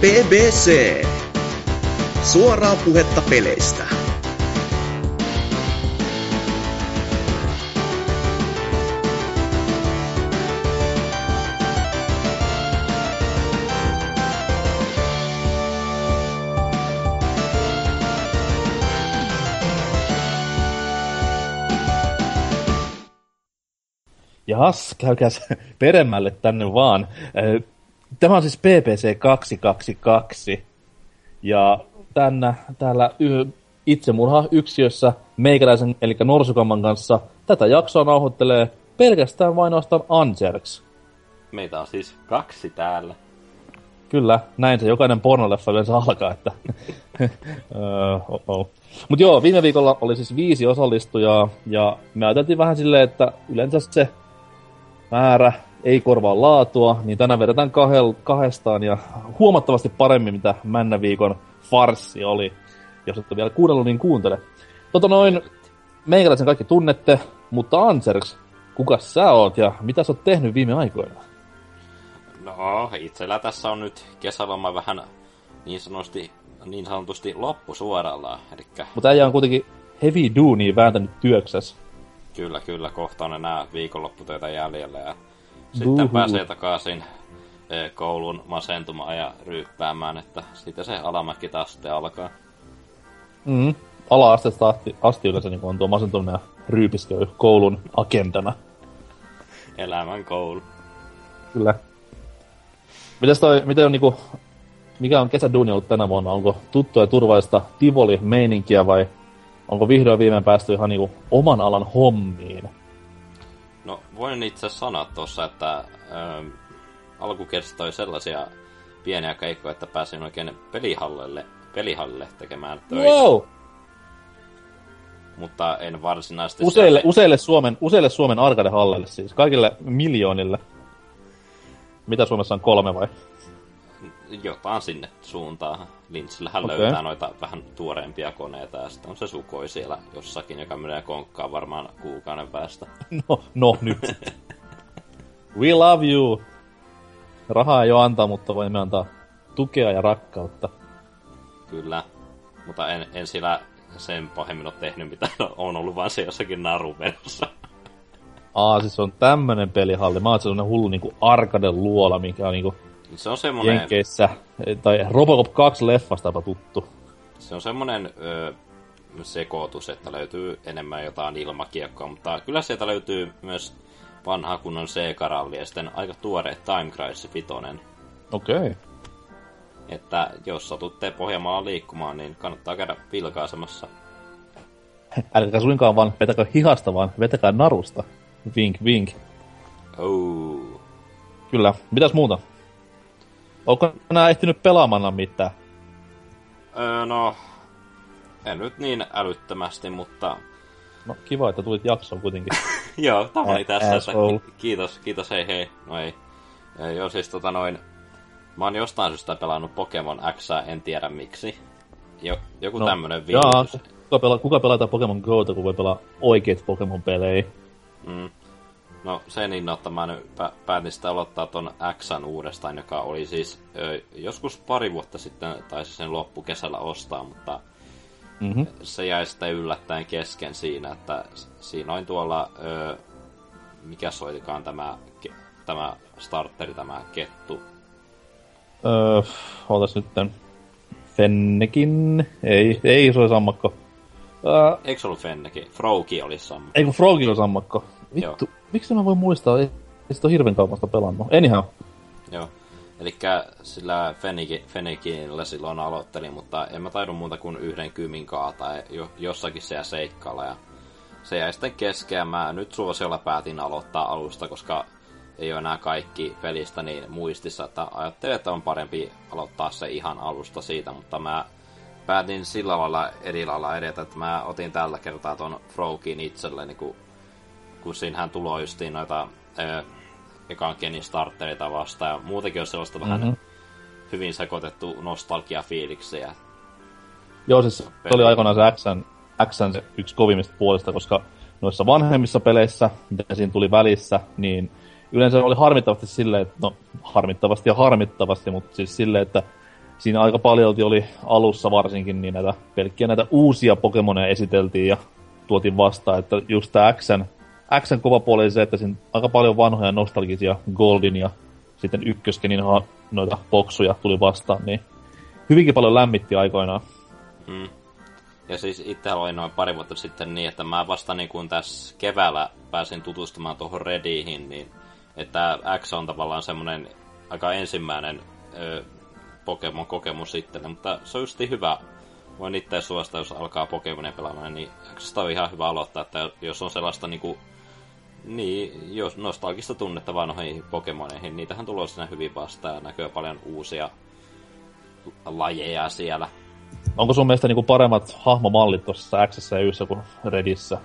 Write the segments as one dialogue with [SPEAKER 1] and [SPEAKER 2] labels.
[SPEAKER 1] BBC. Suoraa puhetta peleistä.
[SPEAKER 2] Jahas, käykääs peremmälle tänne vaan. Tämä on siis PPC 222. Ja tänä, täällä y- itsemurha yksiössä meikäläisen, eli Norsukamman kanssa, tätä jaksoa nauhoittelee pelkästään vain ainoastaan Anserks.
[SPEAKER 3] Meitä on siis kaksi täällä.
[SPEAKER 2] Kyllä, näin se jokainen pornoleffa yleensä alkaa, että... uh, Mutta joo, viime viikolla oli siis viisi osallistujaa, ja me ajateltiin vähän silleen, että yleensä se määrä ei korvaa laatua, niin tänään vedetään kahel, kahdestaan ja huomattavasti paremmin, mitä Männä viikon farsi oli. Jos et ole vielä kuunnellut, niin kuuntele. Tota noin, meikäläisen kaikki tunnette, mutta Anserks, kuka sä oot ja mitä sä oot tehnyt viime aikoina?
[SPEAKER 3] No, itsellä tässä on nyt kesäloma vähän niin sanotusti, niin sanotusti loppusuoralla. Elikkä...
[SPEAKER 2] Mutta äijä on kuitenkin heavy duunia vääntänyt työksäs.
[SPEAKER 3] Kyllä, kyllä. Kohta on enää viikonlopputöitä jäljellä ja sitten Uhuhu. pääsee takaisin e, koulun masentumaan ja ryyppäämään, että siitä se alamäki taas sitten alkaa.
[SPEAKER 2] Mm. Ala-astesta asti, asti yleensä niin on tuo masentuminen ja ryypiskö koulun agendana.
[SPEAKER 3] Elämän koulu.
[SPEAKER 2] Kyllä. Mites toi, miten on niinku, mikä on kesäduuni ollut tänä vuonna? Onko tuttua ja turvallista Tivoli-meininkiä vai onko vihdoin viimein päästy ihan niinku oman alan hommiin?
[SPEAKER 3] No, voin itse sanoa tuossa, että ähm, alkukersta toi sellaisia pieniä keikkoja, että pääsin oikein pelihallelle, pelihallille tekemään töitä.
[SPEAKER 2] Wow!
[SPEAKER 3] Mutta en varsinaisesti...
[SPEAKER 2] Useille, se... useille, Suomen, useille Suomen arcade-hallelle siis, kaikille miljoonille. Mitä Suomessa on kolme vai?
[SPEAKER 3] jotain sinne suuntaan. Lynchillähän okay. löytää noita vähän tuoreempia koneita ja sitten on se sukoi siellä jossakin, joka menee konkkaan varmaan kuukauden päästä.
[SPEAKER 2] No, no nyt. We love you. Rahaa ei ole antaa, mutta voimme antaa tukea ja rakkautta.
[SPEAKER 3] Kyllä. Mutta en, en sillä sen pahemmin ole tehnyt, mitä on ollut vaan se jossakin narumenossa.
[SPEAKER 2] Aa, siis on tämmönen pelihalli. Mä oon sellainen hullu niinku arcade luola, mikä on niinku
[SPEAKER 3] se on semmonen...
[SPEAKER 2] Jenkeissä, tai Robocop 2 leffasta tuttu.
[SPEAKER 3] Se on semmonen ö, sekoitus, että löytyy enemmän jotain ilmakiekkoa, mutta kyllä sieltä löytyy myös vanha kunnon C-karalli ja sitten aika tuore Time Crisis 5.
[SPEAKER 2] Okei. Okay.
[SPEAKER 3] Että jos satutte Pohjanmaalla liikkumaan, niin kannattaa käydä vilkaisemassa.
[SPEAKER 2] Älkää suinkaan vaan vetäkää hihasta, vaan vetäkää narusta. Vink, vink.
[SPEAKER 3] Oh.
[SPEAKER 2] Kyllä. Mitäs muuta? Onko nää ehtinyt pelaamaan mitään?
[SPEAKER 3] Öö, no, en nyt niin älyttömästi, mutta...
[SPEAKER 2] No kiva, että tulit jaksoon kuitenkin.
[SPEAKER 3] Joo, tämä oli tässä, että kiitos, kiitos, hei hei. No ei. Joo, siis tota noin... Mä oon jostain syystä pelannut Pokemon X, en tiedä miksi. Jo, joku no, tämmönen
[SPEAKER 2] viitus. Kuka, pela, kuka pelaa Pokemon Go, kun voi pelaa oikeit Pokemon-pelejä?
[SPEAKER 3] Mm. No sen innotta mä nyt päätin sitä aloittaa ton Xan uudestaan, joka oli siis ö, joskus pari vuotta sitten taisi sen loppukesällä ostaa, mutta mm-hmm. se jäi sitten yllättäen kesken siinä, että siinä on tuolla, ö, mikä soitikaan tämä, tämä starteri, tämä kettu.
[SPEAKER 2] Öö, ootas nyt Fennekin, ei, ei se oli sammakko.
[SPEAKER 3] Öö, Eikö se ollut Fennekin? Frogi oli sammakko.
[SPEAKER 2] Ei kun Frogi oli sammakko. Vittu, Joo. Miksi mä voin muistaa? Ei, ei sitä ole hirveän kaupasta pelannut. Anyhow.
[SPEAKER 3] Joo. Eli sillä Fennikillä silloin aloittelin, mutta en mä taidu muuta kuin yhden kymin kaata jo, jossakin siellä seikkailla. Ja se jäi sitten keskeä. Mä nyt suosiolla päätin aloittaa alusta, koska ei ole enää kaikki pelistä niin muistissa, että ajattelin, että on parempi aloittaa se ihan alusta siitä, mutta mä päätin sillä lailla eri lailla edetä, että mä otin tällä kertaa ton Frogin itselleni, kun kun siinähän tulee justiin noita ö, ekan genin startereita vastaan, ja muutenkin on sellaista mm-hmm. vähän hyvin sekoitettu nostalgia-fiiliksiä.
[SPEAKER 2] Joo, siis se oli aikoinaan se Xn, Xn se yksi kovimmista puolesta, koska noissa vanhemmissa peleissä, mitä siinä tuli välissä, niin yleensä oli harmittavasti silleen, että no harmittavasti ja harmittavasti, mutta siis silleen, että siinä aika paljon oli alussa varsinkin niin näitä pelkkiä näitä uusia Pokemoneja esiteltiin ja tuotiin vastaan, että just tämä Xn, Xn kova puoli oli se, että siinä aika paljon vanhoja nostalgisia Goldin ja sitten ykköskenin noita boksuja tuli vastaan, niin hyvinkin paljon lämmitti aikoinaan.
[SPEAKER 3] Mm. Ja siis itse olin noin pari vuotta sitten niin, että mä vasta niin kuin tässä keväällä pääsin tutustumaan tuohon Rediin, niin että X on tavallaan semmoinen aika ensimmäinen ö, Pokemon-kokemus sitten, mutta se on just hyvä. Voin itse suostaa, jos alkaa Pokemonia pelaamaan, niin Xstä on ihan hyvä aloittaa, että jos on sellaista niinku, niin, jos nostalgista tunnetta vanhoihin Pokemoneihin, niitähän tulee siinä hyvin vastaan ja näkyy paljon uusia lajeja siellä.
[SPEAKER 2] Onko sun mielestä niinku paremmat hahmomallit tuossa X ja Yssä kuin Redissä?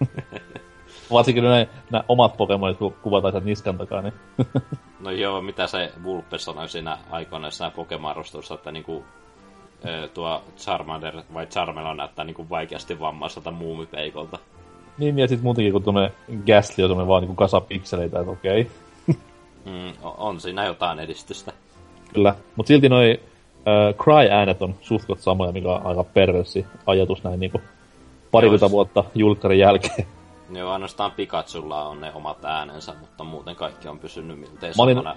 [SPEAKER 2] Varsinkin ne, ne omat Pokemonit, kun kuvataan sieltä niskan takaa, niin...
[SPEAKER 3] no joo, mitä se Vulpe sanoi siinä aikoina siinä pokemon että niinku, tuo Charmander vai Charmeleon näyttää niinku vaikeasti vammaiselta muumipeikolta.
[SPEAKER 2] Niin, ja sitten muutenkin kun tuonne Gastly on vaan niinku kasa pikseleitä, että okei. Okay.
[SPEAKER 3] mm, on siinä jotain edistystä.
[SPEAKER 2] Kyllä, mutta silti noi uh, Cry-äänet on suhtkot samoja, mikä on aika perversi ajatus näin niinku parikymmentä vuotta julkkarin jälkeen.
[SPEAKER 3] Joo, ainoastaan Pikachulla on ne omat äänensä, mutta muuten kaikki on pysynyt miltei
[SPEAKER 2] mä olin, mä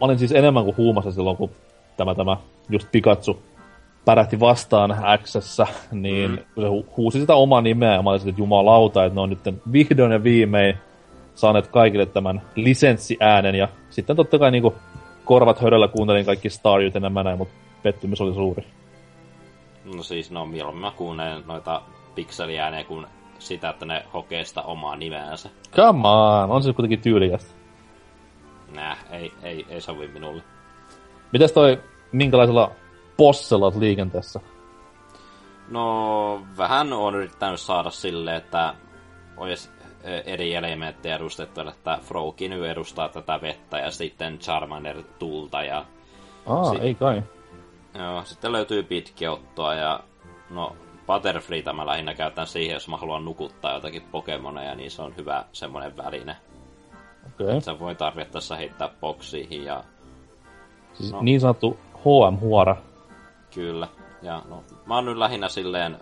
[SPEAKER 2] olin siis enemmän kuin huumassa silloin, kun tämä, tämä just Pikachu pärähti vastaan x niin mm. se hu- huusi sitä omaa nimeä, ja mä olin että jumalauta, että ne on nyt vihdoin ja viimein saaneet kaikille tämän lisenssiäänen, ja sitten totta kai niinku korvat höröllä kuuntelin kaikki Starjut ja nämä näin, mutta pettymys oli suuri.
[SPEAKER 3] No siis, no mieluummin mä kuuntelen noita pikseliääniä kuin sitä, että ne hokee sitä omaa nimeänsä.
[SPEAKER 2] Come on, on se kuitenkin tyylikästä.
[SPEAKER 3] Nää, ei, ei, ei sovi minulle.
[SPEAKER 2] Mitäs toi, minkälaisella possella liikenteessä?
[SPEAKER 3] No, vähän on yrittänyt saada sille, että olisi eri elementtejä edustettu, että Frokin edustaa tätä vettä ja sitten Charmander tulta ja...
[SPEAKER 2] Aa, si- ei kai.
[SPEAKER 3] Joo, sitten löytyy pitkiottoa ja no Butterfreeta mä lähinnä käytän siihen, jos mä haluan nukuttaa jotakin Pokemoneja, niin se on hyvä semmoinen väline.
[SPEAKER 2] Okei. Okay.
[SPEAKER 3] Sä voi tarvittaessa heittää boksiin ja...
[SPEAKER 2] Siis no, niin sanottu HM-huora.
[SPEAKER 3] Kyllä. Ja no, mä oon nyt lähinnä silleen,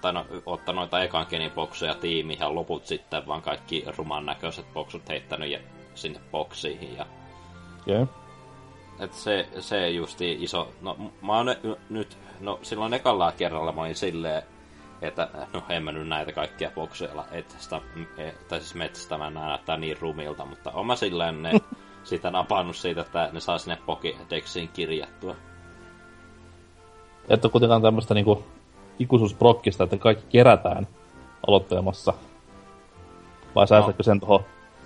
[SPEAKER 3] tai no, ottanut noita ekan bokseja tiimiin ja loput sitten vaan kaikki ruman näköiset boksut heittänyt ja sinne boksiin. Ja...
[SPEAKER 2] Okay.
[SPEAKER 3] Et se, se justi iso... No, mä oon nyt no silloin ekalla kerralla mä olin silleen, että no en mä nyt näitä kaikkia bokseilla etstä, e, tai siis metsästämään nämä näyttää niin rumilta, mutta on mä silleen ne sitä napannut siitä, että ne saa sinne Pokédexiin kirjattua.
[SPEAKER 2] Että kuitenkaan tämmöistä niinku ikuisuusprokkista, että kaikki kerätään aloittelemassa. Vai säästätkö no. sen tuohon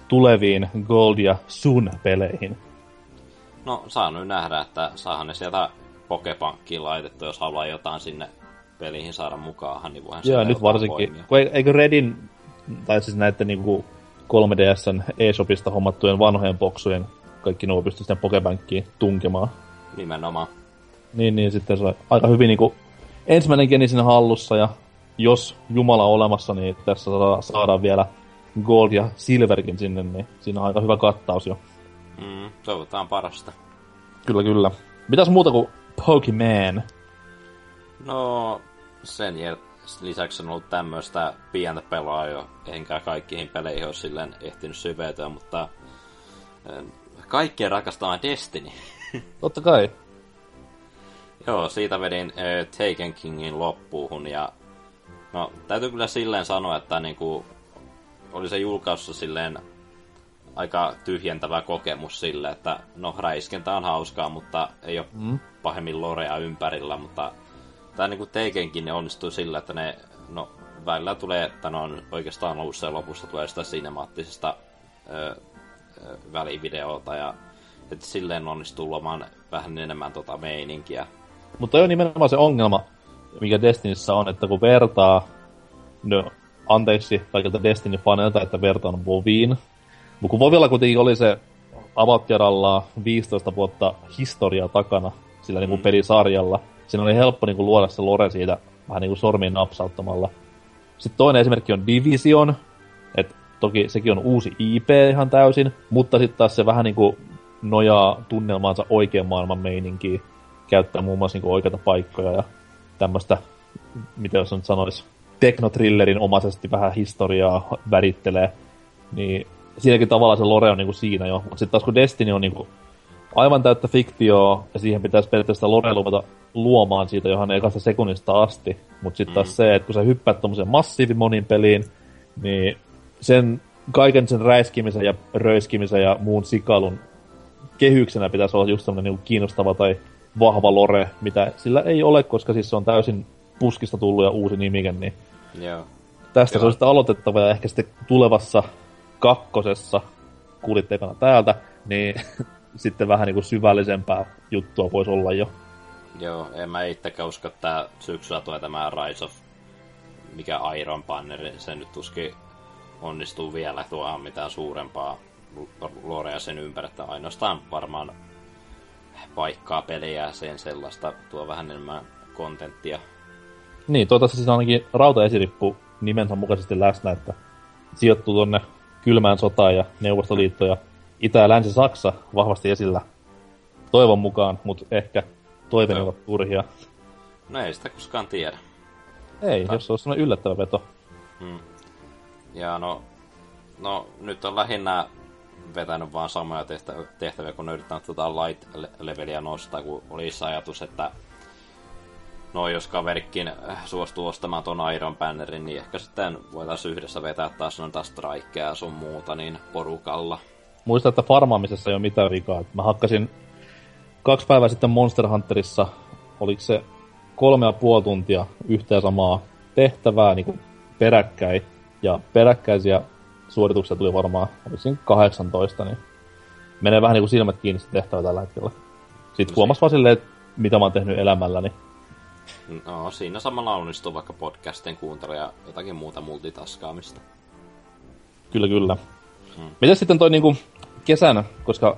[SPEAKER 2] tuleviin Gold ja Sun peleihin?
[SPEAKER 3] No, saa nyt nähdä, että saahan ne sieltä Pokepankkiin laitettu, jos haluaa jotain sinne peliin saada mukaan, niin voihan
[SPEAKER 2] Joo, nyt varsinkin. Kun eikö Redin, tai siis näiden niinku 3DSn eShopista hommattujen vanhojen boksujen kaikki nuo pystyy sinne Pokebankkiin tunkemaan.
[SPEAKER 3] Nimenomaan.
[SPEAKER 2] Niin, niin sitten se on aika hyvin niinku ensimmäinen geni siinä hallussa, ja jos Jumala on olemassa, niin tässä saadaan vielä Gold ja Silverkin sinne, niin siinä on aika hyvä kattaus jo.
[SPEAKER 3] Mm, toivotaan parasta.
[SPEAKER 2] Kyllä, kyllä. Mitäs muuta kuin Pokemon?
[SPEAKER 3] No, sen lisäksi on ollut tämmöistä pientä pelaa jo, enkä kaikkiin peleihin ole silleen ehtinyt syveytyä, mutta kaikkien rakastama Destiny.
[SPEAKER 2] Totta kai.
[SPEAKER 3] Joo, siitä vedin äh, Taken Kingin loppuun ja no, täytyy kyllä silleen sanoa, että niinku, oli se julkaisussa silleen aika tyhjentävä kokemus sille, että no räiskentä on hauskaa, mutta ei ole mm. pahemmin lorea ympärillä, mutta tämä niinku Takenkin ne onnistuu sillä, että ne no, välillä tulee, että ne on oikeastaan alussa ja lopussa tulee sitä sinemaattisesta ö, välivideolta ja että silleen onnistuu luomaan vähän enemmän tota meininkiä.
[SPEAKER 2] Mutta on nimenomaan se ongelma, mikä Destinissä on, että kun vertaa, no anteeksi kaikilta Destiny-faneilta, että vertaan Voviin, mutta kun Vovilla kuitenkin oli se Avatjaralla 15 vuotta historiaa takana sillä niin kuin mm. pelisarjalla, siinä oli helppo niin kuin luoda se lore siitä vähän niin kuin sormiin napsauttamalla. Sitten toinen esimerkki on Division, että toki sekin on uusi IP ihan täysin, mutta sitten taas se vähän niin kuin nojaa tunnelmaansa oikean maailman meininkiin. Käyttää muun muassa niin oikeita paikkoja ja tämmöistä, mitä jos nyt sanoisi, teknotrillerin omaisesti vähän historiaa värittelee, niin siinäkin tavalla se lore on niin kuin siinä jo. Mutta sitten taas kun Destiny on niin kuin aivan täyttä fiktioa, ja siihen pitäisi periaatteessa lore luvata luomaan siitä johon ekasta sekunnista asti. Mutta sitten taas mm. se, että kun sä hyppäät tommoseen massiivimonin peliin, niin sen kaiken sen räiskimisen ja röiskimisen ja muun sikalun kehyksenä pitäisi olla just sellainen niin kiinnostava tai vahva lore, mitä sillä ei ole, koska siis se on täysin puskista tullut ja uusi nimike, niin
[SPEAKER 3] Joo.
[SPEAKER 2] tästä Joo. se on sitten aloitettava ja ehkä sitten tulevassa kakkosessa, kuulitte ekana täältä, niin sitten vähän niin kuin syvällisempää juttua voisi olla jo.
[SPEAKER 3] Joo, en mä itsekään usko, että syksyllä tulee tämä Rise of mikä Iron Banner, se nyt tuskin onnistuu vielä tuohon mitään suurempaa lorea sen ympärettä. Ainoastaan varmaan paikkaa peliä sen sellaista, tuo vähän enemmän kontenttia.
[SPEAKER 2] Niin, toivottavasti siis ainakin rautaesirippu nimensä mukaisesti läsnä, että sijoittuu tonne kylmään sotaan ja Neuvostoliitto ja Itä- ja Länsi-Saksa vahvasti esillä toivon mukaan, mutta ehkä toiveeni ovat turhia.
[SPEAKER 3] No ei sitä koskaan tiedä.
[SPEAKER 2] Ei, tai... jos se olisi sellainen yllättävä veto.
[SPEAKER 3] Hmm. Ja no, no, nyt on lähinnä vetänyt vaan samoja tehtäviä, kun ne yritetään tuota light-leveliä nostaa, kun olisi ajatus, että no jos kaverikin suostuu ostamaan ton Iron Bannerin, niin ehkä sitten voitaisiin yhdessä vetää taas noita strikeja ja sun muuta niin porukalla.
[SPEAKER 2] Muista, että farmaamisessa ei ole mitään vikaa. Mä hakkasin kaksi päivää sitten Monster Hunterissa, oliko se kolme ja puoli tuntia yhtä samaa tehtävää niin kuin peräkkäin. Ja peräkkäisiä suorituksia tuli varmaan, oliko siinä 18, niin menee vähän niin kuin silmät kiinni se tehtävä tällä hetkellä. Sitten no, huomasi vaan silleen, että mitä mä oon tehnyt elämälläni.
[SPEAKER 3] No, siinä samalla onnistuu vaikka podcasten kuuntelu ja jotakin muuta multitaskaamista.
[SPEAKER 2] Kyllä, kyllä. Hmm. Miten sitten toi niinku kesänä, koska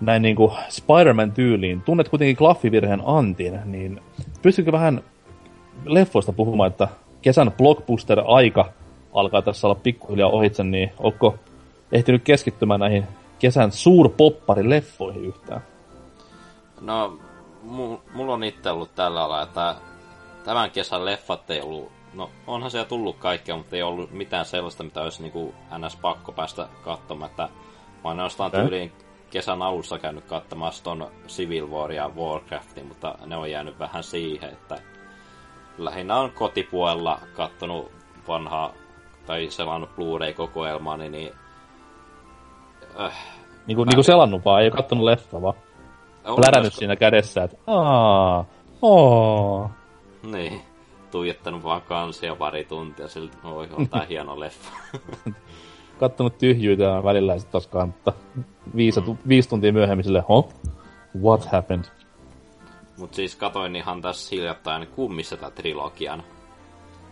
[SPEAKER 2] näin niinku Spider-Man tyyliin, tunnet kuitenkin klaffivirheen Antin, niin pystytkö vähän leffoista puhumaan, että kesän blockbuster-aika alkaa tässä olla pikkuhiljaa ohitse, niin onko ehtinyt keskittymään näihin kesän suurpoppari-leffoihin yhtään?
[SPEAKER 3] No, mulla on itse ollut tällä lailla, että tämän kesän leffat ei ollut, no onhan siellä tullut kaikkea, mutta ei ollut mitään sellaista, mitä olisi niinku ns. pakko päästä katsomaan, että mä oon ainoastaan tyyliin kesän alussa käynyt katsomassa ton Civil War ja Warcraftin, mutta ne on jäänyt vähän siihen, että lähinnä on kotipuolella kattonut vanhaa tai selannut Blu-ray-kokoelmaa, niin, niin
[SPEAKER 2] äh, Niinku, mä... niinku selannut vaan, ei ole kattonut leffa vaan. Plärännyt siinä kädessä, että ooo.
[SPEAKER 3] Niin, tuijottanut vaan kansia pari tuntia, siltä voi on tää hieno leffa.
[SPEAKER 2] Kattonut tyhjyyttä välillä ja sit taas kantta. Viisi, mm. viisi tuntia myöhemmin sille, huh? What happened?
[SPEAKER 3] Mut siis katoin ihan tässä hiljattain kummiseta trilogian,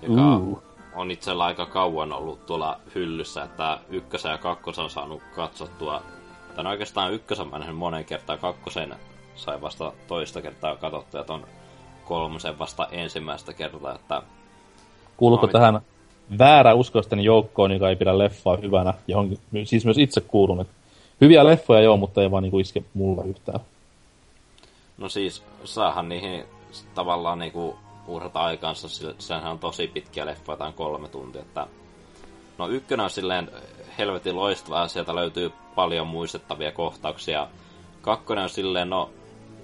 [SPEAKER 3] joka uh. On itsellä aika kauan ollut tuolla hyllyssä, että ykkösen ja kakkosen on saanut katsottua tai oikeastaan ykkösen mä nähnyt monen kertaa, kakkosen sai vasta toista kertaa katsottua, ja ton kolmosen vasta ensimmäistä kertaa, että...
[SPEAKER 2] Kuuluuko tähän väärä uskoisten joukkoon, joka ei pidä leffaa hyvänä, johon siis myös itse kuulun, että hyviä leffoja joo, mutta ei vaan niinku iske mulla yhtään.
[SPEAKER 3] No siis, saahan niihin tavallaan niinku uhrata aikansa, sehän on tosi pitkiä leffoja, jotain kolme tuntia, että No ykkönen on silleen helvetin loistava, sieltä löytyy paljon muistettavia kohtauksia. Kakkonen on silleen, no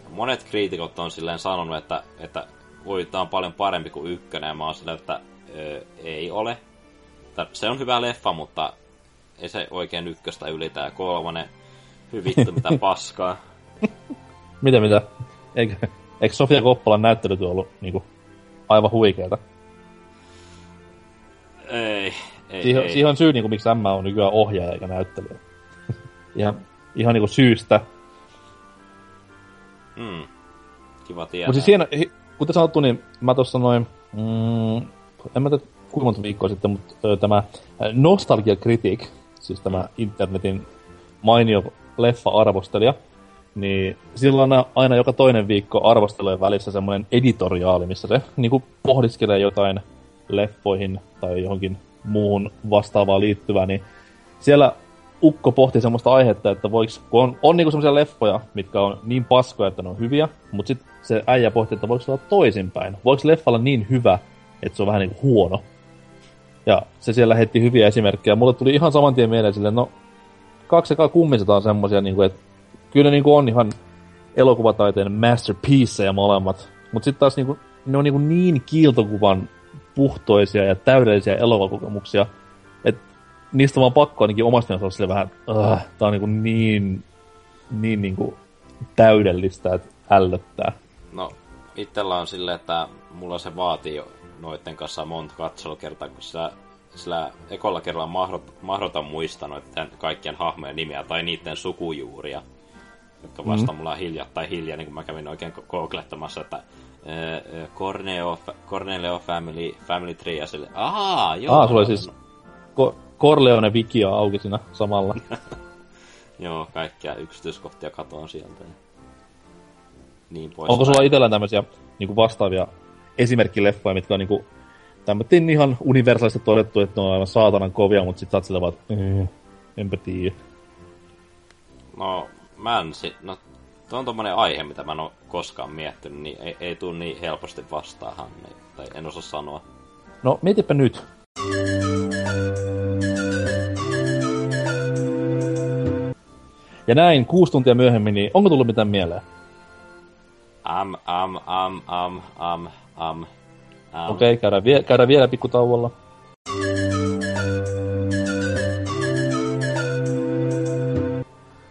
[SPEAKER 3] monet kriitikot on silleen sanonut, että, että voi, tää on paljon parempi kuin ykkönen, ja mä oon silleen, että ö, ei ole. Se on hyvä leffa, mutta ei se oikein ykköstä ylitä, ja kolmonen, hyvittu mitä paskaa.
[SPEAKER 2] mitä mitä? Eikö, eikö Sofia Koppalan näyttelytyö ollut niinku, aivan huikeeta?
[SPEAKER 3] Ei, ei,
[SPEAKER 2] siihen,
[SPEAKER 3] ei.
[SPEAKER 2] siihen on syy, niin kuin, miksi M on nykyään ohjaaja eikä näyttelijä. ihan, ihan niin kuin syystä.
[SPEAKER 3] Mm. Kiva tietää.
[SPEAKER 2] Mutta siis siinä, kuten sanottu, niin mä tuossa noin, mm, en mä tiedä kuinka monta viikkoa sitten, mutta ö, tämä Nostalgia Critic, siis tämä internetin mainio leffa-arvostelija, niin sillä on aina joka toinen viikko arvostelujen välissä semmoinen editoriaali, missä se niin kuin pohdiskelee jotain leffoihin tai johonkin muuhun vastaavaan liittyvää, niin siellä Ukko pohti semmoista aihetta, että voiks, kun on, on niinku semmoisia leffoja, mitkä on niin paskoja, että ne on hyviä, mutta sitten se äijä pohti, että voiko se olla toisinpäin. Voiko leffa olla niin hyvä, että se on vähän niinku huono. Ja se siellä heitti hyviä esimerkkejä. Mulle tuli ihan saman tien mieleen silleen, no kaksi ekaa kummiset on semmosia, niinku, että kyllä niinku on ihan elokuvataiteen masterpieceja molemmat. Mutta sitten taas niinku, ne on niinku niin kiiltokuvan puhtoisia ja täydellisiä elokuvakokemuksia, että niistä vaan pakko ainakin omasta mielestä sille vähän, uh, tää on niinku niin, niin niinku täydellistä, että ällöttää.
[SPEAKER 3] No, itsellä on silleen, että mulla se vaatii jo noitten kanssa monta katselukertaa, kun sillä, sillä ekolla kerralla mahdot, mahdoton muistaa noiden kaikkien hahmojen nimiä tai niiden sukujuuria jotka vasta mm-hmm. mulla hiljattain hiljaa, niin kun mä kävin oikein googlettamassa, että Corneo, Cornelio Family, Family Tree ja sille, ahaa, joo.
[SPEAKER 2] Ah, sulla siis Ko- Corleone Wikia auki siinä samalla.
[SPEAKER 3] joo, kaikkia yksityiskohtia katoan sieltä. Niin
[SPEAKER 2] pois. Onko sulla itsellä tämmöisiä niin vastaavia esimerkkileffoja, mitkä on niin tämmöinen ihan universaalisesti todettu, että ne on aivan saatanan kovia, mutta sit sä oot sille vaan, että enpä tiedä.
[SPEAKER 3] No, mä en si- no, tuo on tommonen aihe, mitä mä en oo koskaan miettinyt, niin ei, ei tuu niin helposti vastaahan, niin, tai en osaa sanoa.
[SPEAKER 2] No, mietipä nyt. Ja näin, kuusi tuntia myöhemmin, niin onko tullut mitään mieleen?
[SPEAKER 3] Am, am, am, am, am, am,
[SPEAKER 2] am. Okei, okay, käydään, vie- käydään vielä pikkutauolla.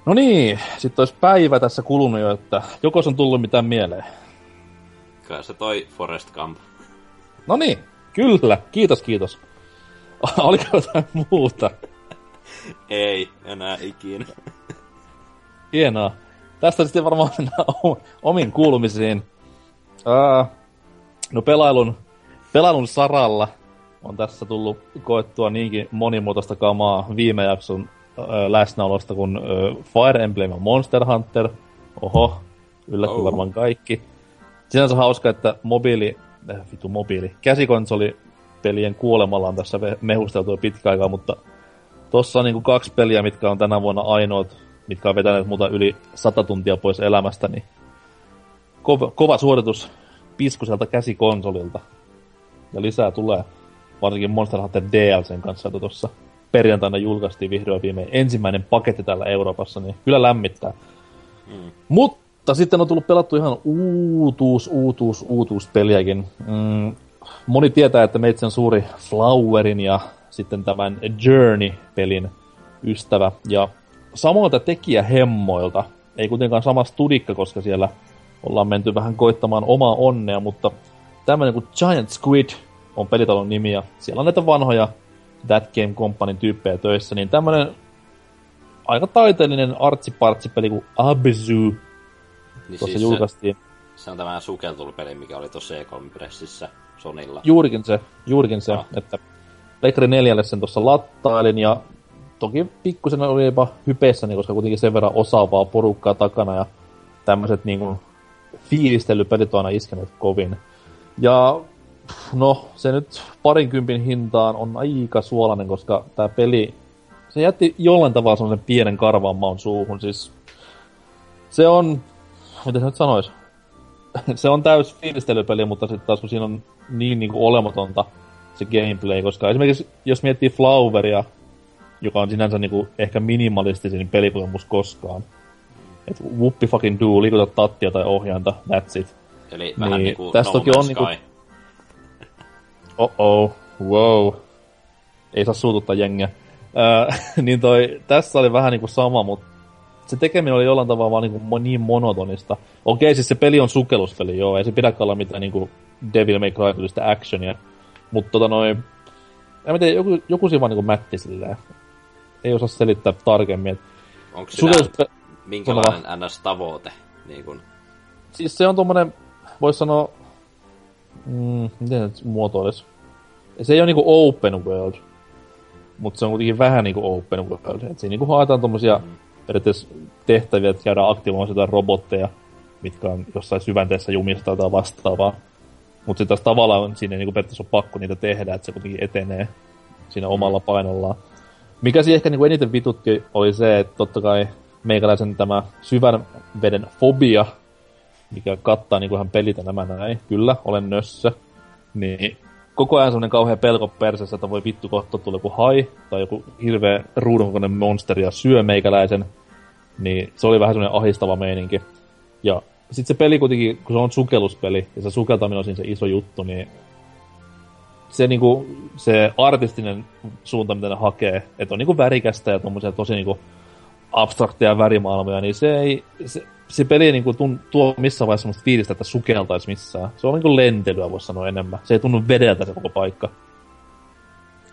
[SPEAKER 2] No niin, sitten olisi päivä tässä kulunut jo, että joko on tullut mitään mieleen.
[SPEAKER 3] Kyllä se toi Forest Camp.
[SPEAKER 2] No niin, kyllä. Kiitos, kiitos. Oliko jotain muuta?
[SPEAKER 3] Ei, enää ikinä.
[SPEAKER 2] Hienoa. Tästä sitten varmaan omiin kuulumisiin. Uh, no pelailun, pelailun saralla on tässä tullut koettua niinkin monimuotoista kamaa viime jakson läsnäolosta kuin Fire Emblem ja Monster Hunter. Oho, yllätti oh. varmaan kaikki. Sinänsä hauska, että mobiili, äh, vitu mobiili, käsikonsoli pelien kuolemalla on tässä mehusteltu pitkä aikaa, mutta tossa on niinku kaksi peliä, mitkä on tänä vuonna ainoat, mitkä on vetäneet muuta yli sata tuntia pois elämästä, niin kova, kova suoritus piskuselta käsikonsolilta. Ja lisää tulee, varsinkin Monster Hunter DLCn kanssa, tuossa perjantaina julkaistiin vihdoin viimein ensimmäinen paketti täällä Euroopassa, niin kyllä lämmittää. Mm. Mutta sitten on tullut pelattu ihan uutuus, uutuus, uutuuspeliäkin. Mm, moni tietää, että meitsi on suuri Flowerin ja sitten tämän Journey-pelin ystävä. Ja samoilta tekijähemmoilta, ei kuitenkaan sama studikka, koska siellä ollaan menty vähän koittamaan omaa onnea, mutta tämmöinen kuin Giant Squid on pelitalon nimi ja siellä on näitä vanhoja That Game Companyn tyyppejä töissä, niin tämmönen aika taiteellinen artsipartsipeli kuin Abzu niin tuossa siis julkaistiin.
[SPEAKER 3] Se, se on tämä sukeltulupeli, mikä oli tuossa E3-pressissä Sonilla.
[SPEAKER 2] Juurikin se, juurikin se, no. että Pekri 4 sen tuossa lattailin ja toki pikkusen oli jopa hypeessäni, koska kuitenkin sen verran osaavaa porukkaa takana ja tämmöiset niinku fiilistelypelit on aina iskeneet kovin. Ja no, se nyt parinkympin hintaan on aika suolainen, koska tämä peli, se jätti jollain tavalla sellaisen pienen karvaan maun suuhun. Siis se on, miten se nyt sanois, se on täys fiilistelypeli, mutta sitten taas kun siinä on niin, niin kuin olematonta se gameplay, koska esimerkiksi jos miettii Floweria, joka on sinänsä niin kuin ehkä minimalistisin pelikokemus koskaan, että whoopi fucking do, liikuta tattia tai ohjainta, that's it.
[SPEAKER 3] Eli niin, vähän niinku tästä no toki on niinku,
[SPEAKER 2] oh wow. Ei saa suututtaa jengiä. Öö, niin toi, tässä oli vähän niinku sama, mutta se tekeminen oli jollain tavalla vaan niinku niin monotonista. Okei, siis se peli on sukelluspeli, joo, ei se pidäkään olla mitään niinku Devil May Cry tyylistä actionia. Mutta tota noin, en tiedä, joku, joku siinä vaan niinku mätti silleen. Ei osaa selittää tarkemmin.
[SPEAKER 3] Onko Sukelluspe- minkälainen NS-tavoite? Niin kun...
[SPEAKER 2] Siis se on tommonen, vois sanoa, mm, miten nyt muotoilisi? Se ei ole niinku open world, mutta se on kuitenkin vähän niinku open world. Et siinä niinku haetaan tommosia mm. periaatteessa tehtäviä, että käydään aktivoimaan jotain robotteja, mitkä on jossain syvänteessä jumista tai vastaavaa. Mutta sitten taas tavallaan siinä niinku periaatteessa ole pakko niitä tehdä, että se kuitenkin etenee siinä omalla painollaan. Mikä siihen ehkä niin kuin eniten vitutti oli se, että totta kai meikäläisen tämä syvän veden fobia, mikä kattaa niin kuin hän pelitä nämä näin. Kyllä, olen nössä. Niin koko ajan semmonen kauhea pelko persessä, että voi vittu kohta tulla joku hai tai joku hirveä ruudunkokoinen monsteri ja syö meikäläisen. Niin se oli vähän semmonen ahistava meininki. Ja sitten se peli kuitenkin, kun se on sukelluspeli ja se sukeltaminen on siinä se iso juttu, niin se, niinku, se artistinen suunta, mitä ne hakee, että on niinku värikästä ja tommosia tosi niinku abstrakteja värimaailmoja, niin se ei, se, se peli ei niinku tun, tuo missään vaiheessa semmoista fiilistä, että sukeltaisi missään. Se on niinku lentelyä, voisi sanoa enemmän. Se ei tunnu vedeltä se koko paikka.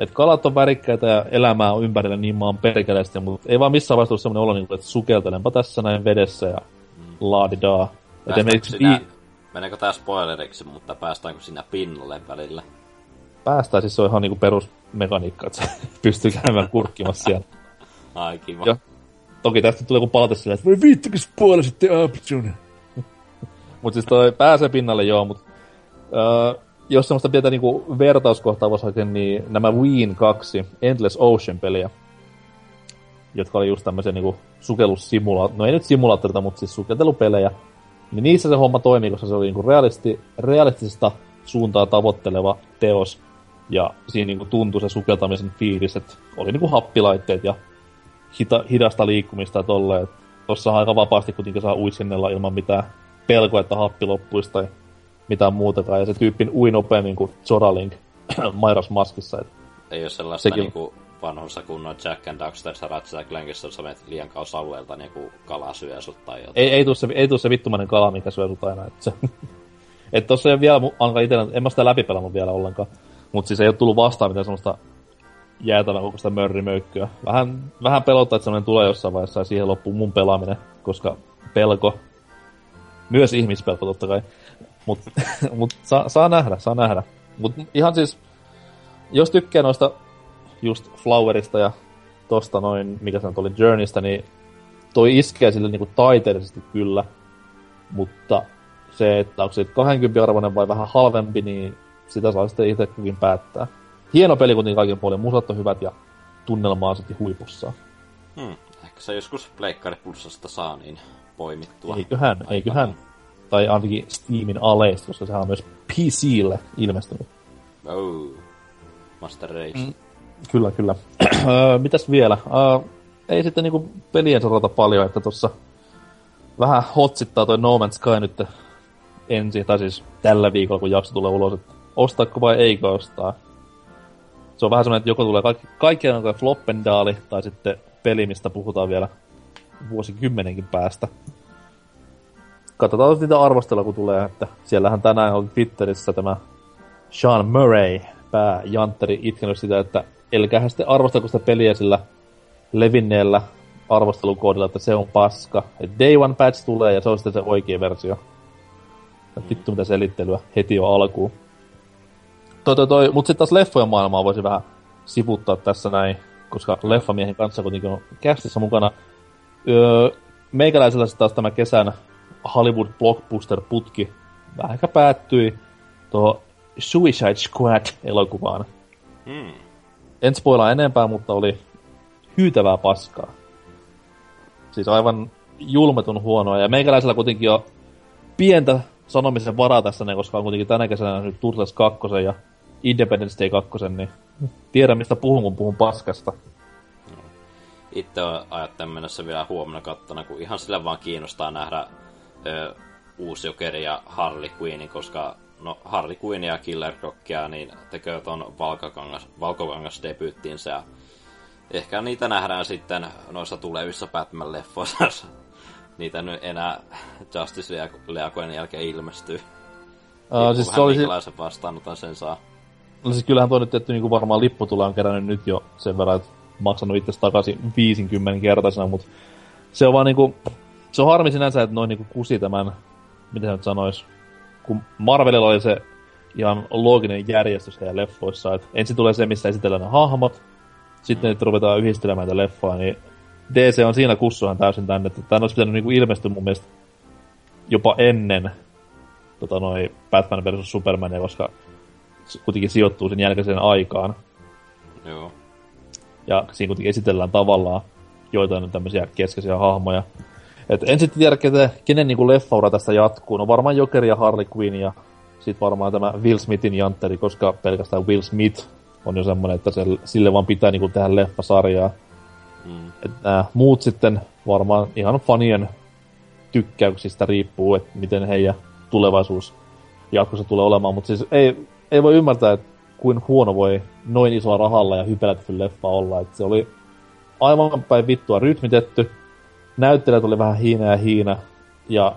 [SPEAKER 2] Et kalat on värikkäitä ja elämää on ympärillä niin maan perkeleesti, mutta ei vaan missään vaiheessa semmoinen olo, niinku, että sukeltelenpa tässä näin vedessä ja mm. laadidaa.
[SPEAKER 3] Et esimerkiksi sinä, vi... Meneekö tää spoileriksi, mutta päästäänkö sinä pinnalle välillä?
[SPEAKER 2] Päästään, siis se on ihan niinku perusmekaniikka, että pystyy käymään kurkkimassa siellä.
[SPEAKER 3] Ai kiva. Ja,
[SPEAKER 2] toki tästä tulee joku palaute silleen, että voi viittikin spoilasitte Option. mut siis toi pääsee pinnalle joo, mut uh, jos semmoista pientä niinku vertauskohtaa voisi hakea, niin nämä Ween 2 Endless Ocean-peliä, jotka oli just tämmöisiä niinku sukellussimulaattoreita, no ei nyt simulaattoreita, mutta siis sukeltelupelejä, niin niissä se homma toimii, koska se oli niinku realisti, realistisesta suuntaa tavoitteleva teos, ja siinä niinku tuntui se sukeltamisen fiilis, että oli niinku happilaitteet ja hita, hidasta liikkumista tolleen. Tossa aika vapaasti kuitenkin saa uiskennella ilman mitään pelkoa, että happi loppuisi tai mitään muutakaan. Ja se tyyppi ui nopeammin kuin Zoralink Mairas Maskissa. Et
[SPEAKER 3] Ei ole sellaista sekin... niinku vanhossa kunnon Jack and Daxter Ratchet Clankissa, jos menet liian kauas alueelta niin kuin kala syö sut tai jotain.
[SPEAKER 2] Ei, ei tuu se, ei tuu se vittumainen kala, mikä syö sut aina. Et, se, et tossa ei vielä, alkaa itellä, en mä sitä läpipelannut vielä ollenkaan. Mutta siis ei ole tullut vastaan mitään semmoista jäätävän koko sitä mörrimöykkyä. Vähän, vähän pelottaa, että semmoinen tulee jossain vaiheessa ja siihen loppuu mun pelaaminen, koska pelko, myös ihmispelko totta kai, mut, mut saa, saa nähdä, saa nähdä. Mut ihan siis, jos tykkää noista just Flowerista ja tosta noin, mikä se oli, Journeystä, niin toi iskee sille niinku taiteellisesti kyllä, mutta se, että onko se 20 arvoinen vai vähän halvempi, niin sitä saa sitten itse kukin päättää. Hieno peli kuitenkin kaiken puolin, musat on hyvät ja tunnelma on sitten huipussa.
[SPEAKER 3] Hmm. Ehkä se joskus Pleikkari Plusasta saa niin poimittua.
[SPEAKER 2] Eiköhän, Aikaan. eiköhän. Tai ainakin Steamin aleista, koska sehän on myös PClle ilmestynyt.
[SPEAKER 3] Oh. Master Race. Mm.
[SPEAKER 2] Kyllä, kyllä. Mitäs vielä? Uh, ei sitten niinku pelien sorata paljon, että tuossa vähän hotsittaa toi No Man's Sky nyt ensi, tai siis tällä viikolla, kun jakso tulee ulos, että ostaako vai eikö ostaa. Se on vähän semmoinen, että joko tulee kaikki, kaikki on floppendaali, tai sitten peli, mistä puhutaan vielä vuosikymmenenkin päästä. Katsotaan niitä arvostella, kun tulee, että siellähän tänään oli Twitterissä tämä Sean Murray, pääjantteri, itkenyt sitä, että elkähän sitten arvostelko sitä peliä sillä levinneellä arvostelukoodilla, että se on paska. Et Day One Patch tulee ja se on sitten se oikea versio. Vittu mitä selittelyä heti jo alkuun. Toi, toi, toi. Mut sitten taas leffojen maailmaa voisi vähän sivuttaa tässä näin, koska leffamiehen kanssa kuitenkin on kästissä mukana. Öö, meikäläisellä taas tämä kesän Hollywood blockbuster-putki vähän ehkä päättyi tuohon Suicide Squad-elokuvaan. Hmm. En spoilaa enempää, mutta oli hyytävää paskaa. Siis aivan julmetun huonoa. Ja meikäläisellä kuitenkin on pientä sanomisen varaa tässä, koska on kuitenkin tänä kesänä nyt Turtles 2 ja Independence Day 2, niin tiedän mistä puhun, kun puhun paskasta.
[SPEAKER 3] Itse ajattelen mennessä vielä huomenna kattona, kun ihan sillä vaan kiinnostaa nähdä ö, uusi Jokeri ja Harley Quinnin, koska no Harley Quinn ja Killer Crockia niin tekee ton valkokangas, valkokangas debyyttiinsä ja ehkä niitä nähdään sitten noissa tulevissa Batman-leffoissa. niitä nyt enää Justice Leagojen jälkeen ilmestyy. Uh, siis se olisi... vastaanotan sen saa.
[SPEAKER 2] No siis kyllähän toi nyt tietty niin varmaan tulee on kerännyt nyt jo sen verran, että maksanut itse takaisin 50 kertaisena, mutta se on vaan niinku, se on harmi sinänsä, että noin niinku kusi tämän, miten nyt sanois, kun Marvelilla oli se ihan looginen järjestys heidän leffoissa, että ensin tulee se, missä esitellään ne hahmot, sitten nyt ruvetaan yhdistelemään tätä leffoa, niin DC on siinä kussuhan täysin tänne, että tämän olisi pitänyt niinku ilmestyä mun mielestä jopa ennen tota noi Batman vs. Superman, koska kuitenkin sijoittuu sen jälkeiseen aikaan.
[SPEAKER 3] Joo.
[SPEAKER 2] Ja siinä kuitenkin esitellään tavallaan joitain tämmöisiä keskeisiä hahmoja. Et en sitten tiedä, kenen, kenen niinku leffaura tästä jatkuu. No varmaan Joker ja Harley Quinn ja sitten varmaan tämä Will Smithin jantteri, koska pelkästään Will Smith on jo semmoinen, että se, sille vaan pitää niinku tehdä leffasarjaa. Mm. Et nää muut sitten varmaan ihan fanien tykkäyksistä riippuu, että miten heidän tulevaisuus jatkossa tulee olemaan. Mutta siis ei, ei voi ymmärtää, että kuin huono voi noin isoa rahalla ja hypelätty leffa olla. Et se oli aivan päin vittua rytmitetty. Näyttelijät oli vähän hiina ja hiina. Ja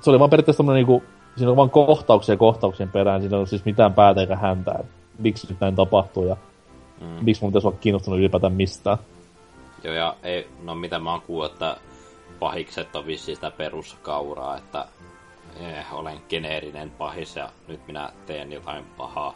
[SPEAKER 2] se oli vaan periaatteessa niinku, siinä on vaan kohtauksia kohtauksien perään. Siinä ei ollut siis mitään päätä eikä häntä. Et miksi nyt näin tapahtuu ja mm. miksi mun pitäisi olla kiinnostunut ylipäätään mistään.
[SPEAKER 3] Joo, ja ei, no mitä mä oon kuullut, että pahikset on vissi sitä peruskauraa, että eh, olen geneerinen pahis ja nyt minä teen jotain pahaa.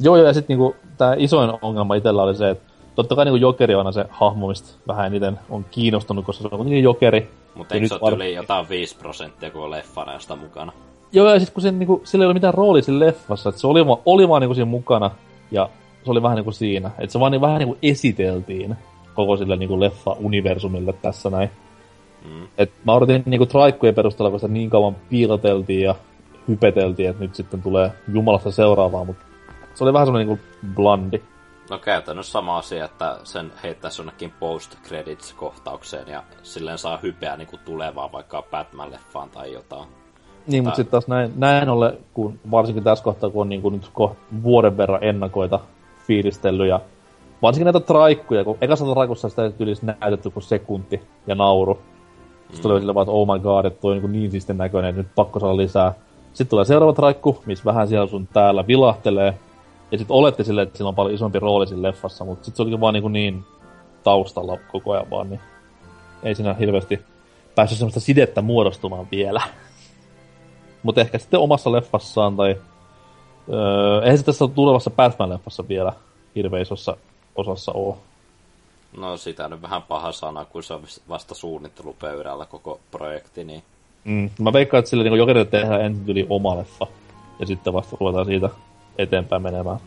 [SPEAKER 2] Joo, ja sitten niinku, tämä isoin ongelma itsellä oli se, että totta kai niinku Jokeri on aina se hahmo, mistä vähän eniten on kiinnostunut, koska se on kuitenkin Jokeri.
[SPEAKER 3] Mutta eikö se ole jotain 5 prosenttia koko leffa mukana?
[SPEAKER 2] Joo, ja sitten kun se, niinku, sillä ei ole mitään roolia siinä leffassa, että se oli, oli vaan niinku siinä mukana, ja se oli vähän niinku siinä. Että se vaan niin, vähän niinku esiteltiin koko sille niinku leffa-universumille tässä näin. Mm. Et mä odotin niinku traikkujen perusteella, kun sitä niin kauan piiloteltiin ja hypeteltiin, että nyt sitten tulee Jumalasta seuraavaa, mutta se oli vähän semmoinen niinku blandi.
[SPEAKER 3] No käytännössä sama asia, että sen heittäisi jonnekin post-credits-kohtaukseen ja silleen saa hypeä niinku tulevaa vaikka Batman-leffaan tai jotain.
[SPEAKER 2] Niin, mutta sitten taas näin, näin ollen, kun varsinkin tässä kohtaa, kun on niinku nyt ko- vuoden verran ennakoita fiilistellyt ja varsinkin näitä traikkuja, kun ekassa traikussa sitä tyylis näytetty kuin sekunti ja nauru. Sitten mm. oli sillä vaan, että oh my god, että toi on niin, niin siisten näköinen, että nyt pakko saada lisää. Sitten tulee seuraava traikku, missä vähän siellä sun täällä vilahtelee. Ja sitten olette silleen, että sillä on paljon isompi rooli siinä leffassa, mutta sitten se olikin vaan niin, niin taustalla koko ajan vaan, niin ei siinä hirveästi päässyt semmoista sidettä muodostumaan vielä. Mutta ehkä sitten omassa leffassaan tai... Öö, eihän se tässä tulevassa Batman-leffassa vielä hirveän isossa osassa ole.
[SPEAKER 3] No sitä nyt vähän paha sana, kun se on vasta suunnittelupöydällä koko projekti, niin...
[SPEAKER 2] Mm, mä veikkaan, että sille niin jokerille tehdään ensin yli oma leffa, ja sitten vasta ruvetaan siitä eteenpäin menemään.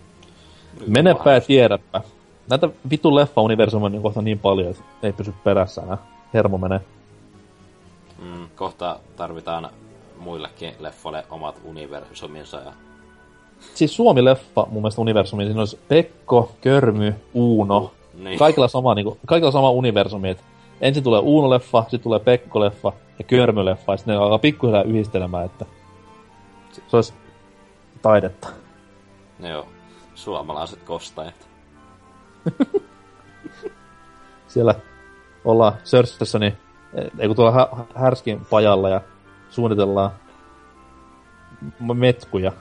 [SPEAKER 2] Nyt Menepä ja tiedäpä. Näitä vitun leffa-universumia on niin kohta niin paljon, että ei pysy perässä enää. Hermo menee.
[SPEAKER 3] Mm, kohta tarvitaan muillekin leffoille omat universuminsa ja
[SPEAKER 2] siis Suomi-leffa mun mielestä universumi, siinä olisi Pekko, Körmy, Uuno. Niin. Kaikilla sama, niin kuin, kaikilla sama universumi, että ensin tulee Uuno-leffa, sitten tulee Pekko-leffa ja Körmy-leffa, ja sitten ne alkaa pikkuhiljaa yhdistelemään, että se olisi taidetta.
[SPEAKER 3] Joo, suomalaiset kostajat.
[SPEAKER 2] Siellä ollaan Sörssässä, niin ei kun tuolla hä- Härskin pajalla ja suunnitellaan metkuja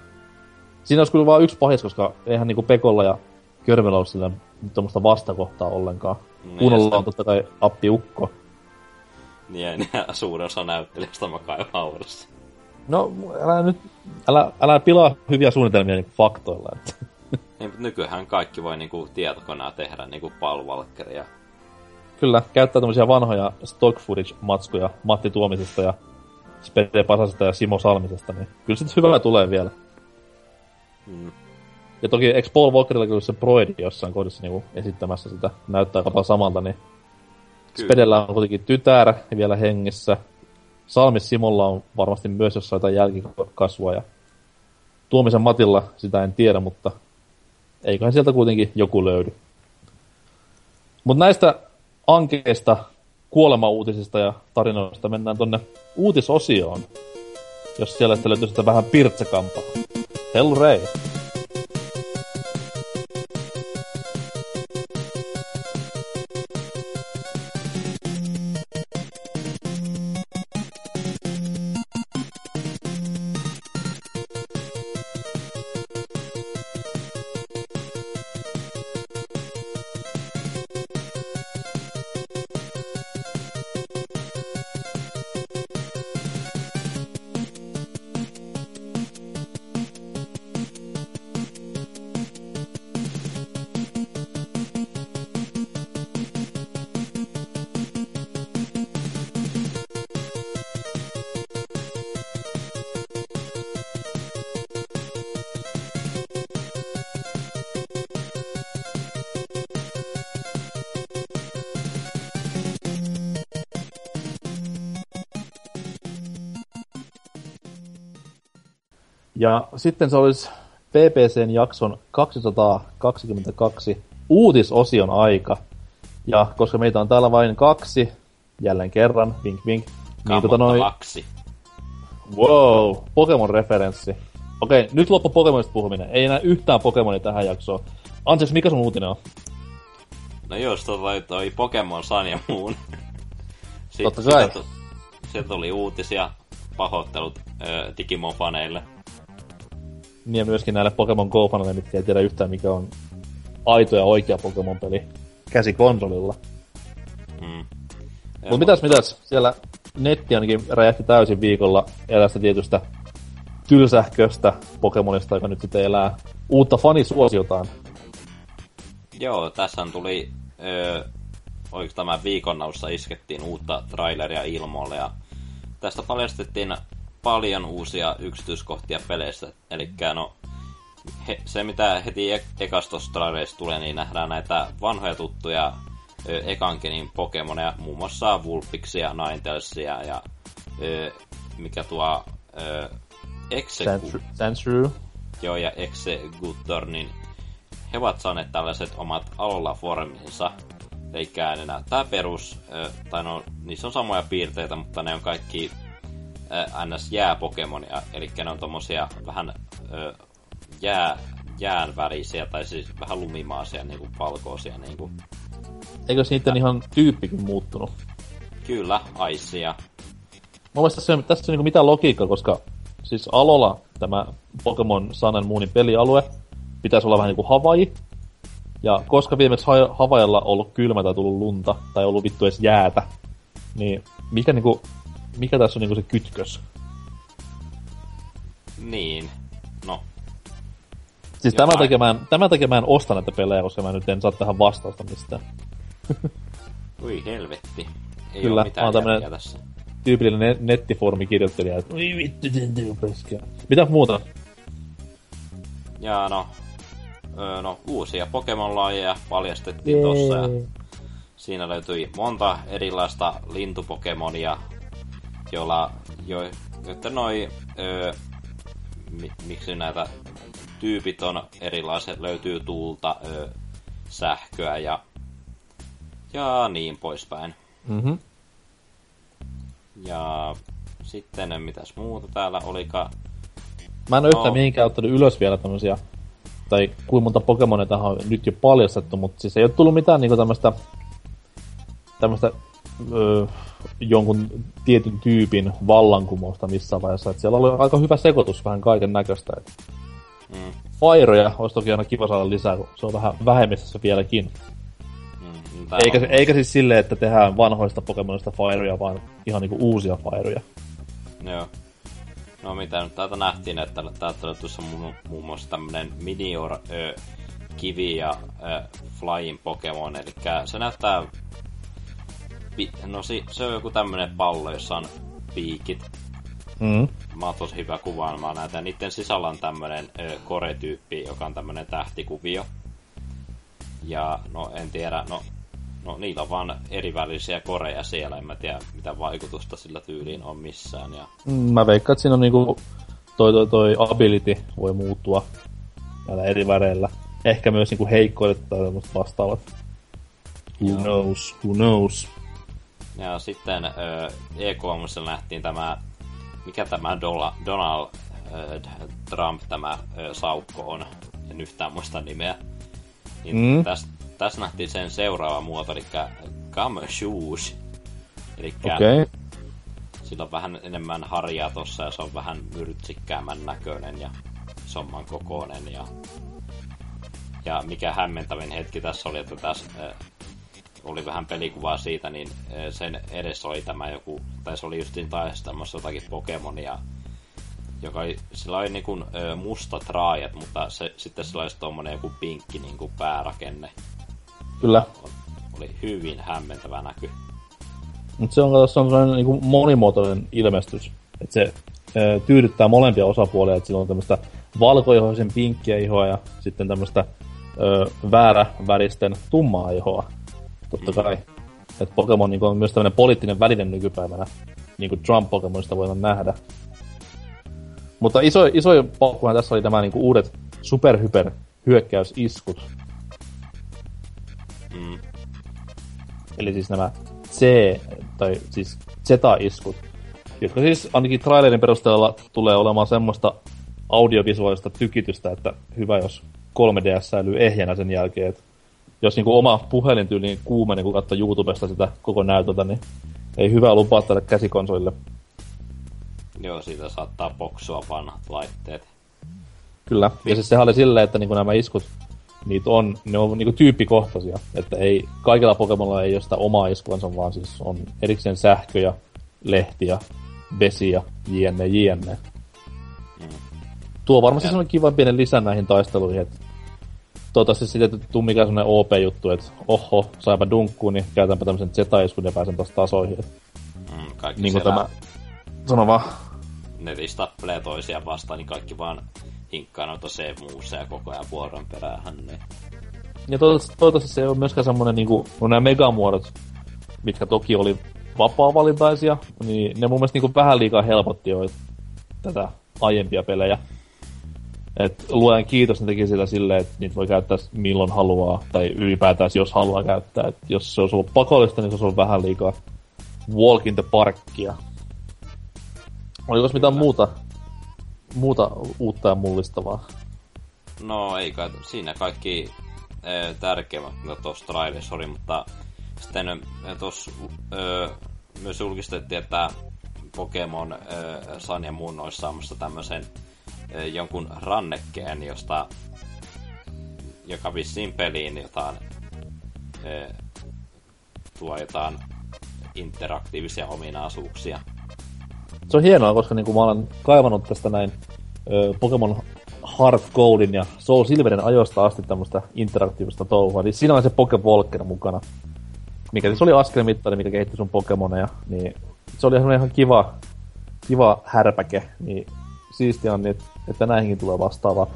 [SPEAKER 2] Siinä olisi kyllä vain yksi pahis, koska eihän niinku Pekolla ja Körmellä ole sillä tuommoista vastakohtaa ollenkaan. Niin, Kunnolla on totta kai appi Ukko.
[SPEAKER 3] Niin, ja suurin osa näyttelijästä makaa haudassa.
[SPEAKER 2] No, älä nyt, älä, älä pilaa hyviä suunnitelmia niinku faktoilla. Että.
[SPEAKER 3] Niin, mutta nykyään kaikki voi niinku tietokonea tehdä niinku palvalkkeria.
[SPEAKER 2] Kyllä, käyttää tämmöisiä vanhoja stock footage-matskuja Matti Tuomisesta ja Spede Pasasesta ja Simo Salmisesta, niin kyllä sitten hyvää tulee vielä. Mm. Ja toki eikö Paul Walkerilla kyllä se Broidi jossain kohdassa niinku esittämässä sitä, näyttää aika samalta, niin Kyllä. Spedellä on kuitenkin tytär vielä hengissä. Salmis Simolla on varmasti myös jossain jotain jälkikasvua ja Tuomisen Matilla sitä en tiedä, mutta eiköhän sieltä kuitenkin joku löydy. Mutta näistä ankeista kuolemauutisista ja tarinoista mennään tonne uutisosioon, jos siellä löytyy sitä vähän pirtsakampaa. Hellray. Ja sitten se olisi PPCn jakson 222 uutisosion aika. Ja koska meitä on täällä vain kaksi, jälleen kerran, vink vink,
[SPEAKER 3] niin tota noin...
[SPEAKER 2] Wow, Pokemon-referenssi. Okei, nyt loppu Pokemonista puhuminen. Ei enää yhtään Pokemonia tähän jaksoon. Anteeksi, mikä sun uutinen on?
[SPEAKER 3] No jos toi, toi Pokemon Sun ja Moon.
[SPEAKER 2] Totta kai.
[SPEAKER 3] Sieltä tuli uutisia, pahoittelut äh, Digimon-faneille.
[SPEAKER 2] Niin ja myöskin näille Pokemon Go-faneille, mitkä ei tiedä yhtään mikä on aito ja oikea Pokemon-peli käsikonsolilla. Mm. Mutta mitäs mitäs, siellä netti ainakin räjähti täysin viikolla erästä tietystä tylsähköstä Pokemonista, joka nyt sitten elää uutta fanisuosiotaan.
[SPEAKER 3] Joo, tässä tuli, öö, oliko tämä viikon alussa iskettiin uutta traileria ilmoille ja tästä paljastettiin paljon uusia yksityiskohtia peleistä. Eli no, he, se mitä heti e- ekastos trailerista tulee, niin nähdään näitä vanhoja tuttuja ö, ekankenin Pokemoneja, muun muassa Vulpixia, Ninetalesia ja ö, mikä tuo ö,
[SPEAKER 2] Exegu... Sandshrew.
[SPEAKER 3] Joo, ja Exegutor, niin he ovat saaneet tällaiset omat alolla forminsa. Eli ne näyttää perus, tai no, niissä on samoja piirteitä, mutta ne on kaikki ns. jääpokemonia. Eli ne on tommosia vähän jää, jään värisiä, tai siis vähän lumimaisia, niinku valkoisia. Niinku.
[SPEAKER 2] Eikö siitä ihan tyyppikin muuttunut?
[SPEAKER 3] Kyllä, aisia.
[SPEAKER 2] Mun mielestä tässä tässä ei niinku mitään logiikkaa, koska siis Alola tämä Pokemon Sun and Moonin pelialue pitäisi olla vähän niin kuin Havaji. Ja koska viimeksi Havajalla on ollut kylmä tai tullut lunta, tai ollut vittu edes jäätä, niin mikä, niinku, mikä tässä on niinku se kytkös?
[SPEAKER 3] Niin, no.
[SPEAKER 2] Siis tämän takia, mä en, tämän takia mä en osta näitä pelejä, koska mä nyt en saa tähän vastausta mistään.
[SPEAKER 3] Ui helvetti. Ei
[SPEAKER 2] Kyllä,
[SPEAKER 3] mitään
[SPEAKER 2] mä tässä tyypillinen nettiformi kirjoittelija, että oi vittu, Mitä muuta?
[SPEAKER 3] Ja no, öö, no uusia Pokemon-lajeja paljastettiin Jee. tossa ja siinä löytyi monta erilaista lintupokemonia, joilla, jo, jotta noi, öö, mi, miksi näitä tyypit on erilaiset, löytyy tuulta, öö, sähköä ja, ja niin poispäin.
[SPEAKER 2] Mm-hmm.
[SPEAKER 3] Ja sitten mitäs muuta täällä olika?
[SPEAKER 2] Mä en ole no. yhtään mihinkään ottanut ylös vielä tämmösiä, tai kuinka monta Pokemonia tähän on nyt jo paljastettu, mutta siis ei ole tullut mitään niinku tämmöstä, tämmöstä öö, jonkun tietyn tyypin vallankumousta missään vaiheessa. Et siellä oli aika hyvä sekoitus vähän kaiken näköistä. Mm. Fairoja olisi toki aina kiva saada lisää, kun se on vähän vähemmistössä vieläkin. Eikä, on... eikä siis silleen, että tehdään vanhoista Pokemonista Fireja, vaan ihan niinku uusia Fireja.
[SPEAKER 3] Joo. No mitä nyt täältä nähtiin, että täältä on tuossa muun, muun muassa tämmönen Minior ö, kivi ja ö, Flying Pokemon, eli se näyttää... No si, se on joku tämmönen pallo, jossa on piikit.
[SPEAKER 2] Mm.
[SPEAKER 3] Mä oon tosi hyvä kuvaamaan näitä. Niiden sisällä on tämmönen ö, kore-tyyppi, joka on tämmönen tähtikuvio. Ja no en tiedä, no No niillä on vaan erivälisiä koreja siellä, en mä tiedä mitä vaikutusta sillä tyyliin on missään. Ja...
[SPEAKER 2] Mm, mä veikkaan, että siinä on niinku toi, toi, toi ability voi muuttua näillä eri väreillä. Ehkä myös niinku heikkoudet tai vastaavat. Who Joo. knows, who knows.
[SPEAKER 3] Ja sitten äh, e nähtiin tämä, mikä tämä Dola, Donald äh, Trump tämä äh, saukko on, en yhtään muista nimeä. Niin mm. tässä nähtiin sen seuraava muoto, eli Gum Shoes. Eli
[SPEAKER 2] okay.
[SPEAKER 3] sillä on vähän enemmän harjaa tossa ja se on vähän myrtsikkäämän näköinen ja isomman kokoinen. Ja, ja mikä hämmentävin hetki tässä oli, että tässä oli vähän pelikuvaa siitä, niin äh, sen edessä oli tämä joku, tai se oli justiin taistelmassa jotakin Pokemonia, joka oli, sillä oli niinku, äh, mustat raajat, mutta se, sitten sillä oli tommonen joku pinkki niinku päärakenne.
[SPEAKER 2] Kyllä.
[SPEAKER 3] Oli hyvin hämmentävä näky.
[SPEAKER 2] Mutta se on, se on sellainen niin monimuotoinen ilmestys. Että se ö, tyydyttää molempia osapuolia, että sillä on tämmöistä valkoihoisen pinkkiä ihoa ja sitten tämmöistä väärä väristen tummaa ihoa. Totta mm. kai. Että Pokemon niin on myös tämmöinen poliittinen välinen nykypäivänä, niin kuin Trump-Pokemonista voidaan nähdä. Mutta iso, iso paukkuhan tässä oli nämä niinku uudet superhyper hyökkäysiskut.
[SPEAKER 3] Mm.
[SPEAKER 2] Eli siis nämä C, tai siis Z-iskut, jotka siis ainakin trailerin perusteella tulee olemaan semmoista audiovisuaalista tykitystä, että hyvä jos 3DS säilyy ehjänä sen jälkeen. Että jos niinku oma puhelintyyli kuumeni, kun katsoo YouTubesta sitä koko näytöltä, niin ei hyvä lupaa tälle käsikonsolille.
[SPEAKER 3] Joo, siitä saattaa poksua vanhat laitteet.
[SPEAKER 2] Kyllä. Ja siis sehän oli silleen, että niinku nämä iskut, niitä on, ne on niinku tyyppikohtaisia. Että ei, kaikilla Pokemonilla ei ole sitä omaa iskuansa, vaan siis on erikseen sähköjä, lehtiä, vesiä, jne, jne. Mm. Tuo varmasti on kiva pienen lisän näihin taisteluihin, että toivottavasti sitten tuu mikään semmonen OP-juttu, että oho, saipa dunkkuun, niin käytänpä tämmösen Z-iskun ja pääsen taas tasoihin.
[SPEAKER 3] Mm, kaikki
[SPEAKER 2] niin kuin tämä... Sano vaan.
[SPEAKER 3] Netissä tappelee toisia vastaan, niin kaikki vaan hinkkaa noita c ja koko ajan vuoron perään. Niin.
[SPEAKER 2] Ja toivottavasti, toivottavasti se ei ole myöskään semmonen niinku, no nämä megamuodot, mitkä toki oli vapaa-valintaisia, niin ne mun mielestä niinku vähän liikaa helpotti jo tätä aiempia pelejä. Et luen kiitos, ne teki sitä silleen, että niitä voi käyttää milloin haluaa, tai ylipäätään jos haluaa käyttää. Et jos se on ollut pakollista, niin se on vähän liikaa walk in the parkia. Oliko mitään muuta, muuta uutta ja mullistavaa?
[SPEAKER 3] No ei kai, siinä kaikki e, tärkeimmät, mitä tuossa trailerissa oli, mutta sitten e, tuossa e, myös julkistettiin, että Pokemon e, Sun ja Moon olisi saamassa tämmöisen jonkun rannekkeen, josta joka vissiin peliin jotain tuo jotain interaktiivisia ominaisuuksia.
[SPEAKER 2] Se on hienoa, koska niin kuin mä olen kaivannut tästä näin Pokemon Heart Goldin ja Soul Silverin ajoista asti tämmöistä interaktiivista touhua. Niin siinä on se Pokewalker mukana, mikä siis oli askelmittari, mikä kehitti sun Pokemoneja. Niin se oli ihan kiva, kiva härpäke. Niin siistiä on, niin, että näihinkin tulee vastaava.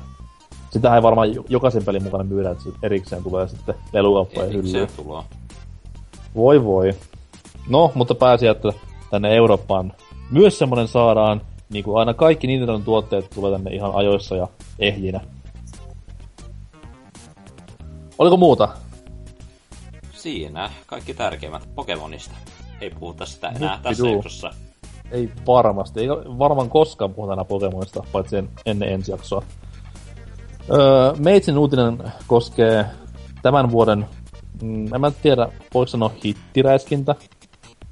[SPEAKER 2] Sitä ei varmaan jokaisen pelin mukana myydä, että erikseen tulee sitten lelukauppojen hyllyyn. Voi voi. No, mutta että tänne Eurooppaan myös semmonen saadaan, niin kuin aina kaikki Nintendon tuotteet tulee tänne ihan ajoissa ja ehjinä. Oliko muuta?
[SPEAKER 3] Siinä kaikki tärkeimmät Pokemonista. Ei puhuta sitä enää Huppi tässä jaksossa.
[SPEAKER 2] Ei varmasti. Ei varmaan koskaan puhuta enää Pokemonista, paitsi ennen ensi jaksoa. Öö, Meitsin uutinen koskee tämän vuoden, mm, en mä tiedä, voiko sanoa hittiräiskintä,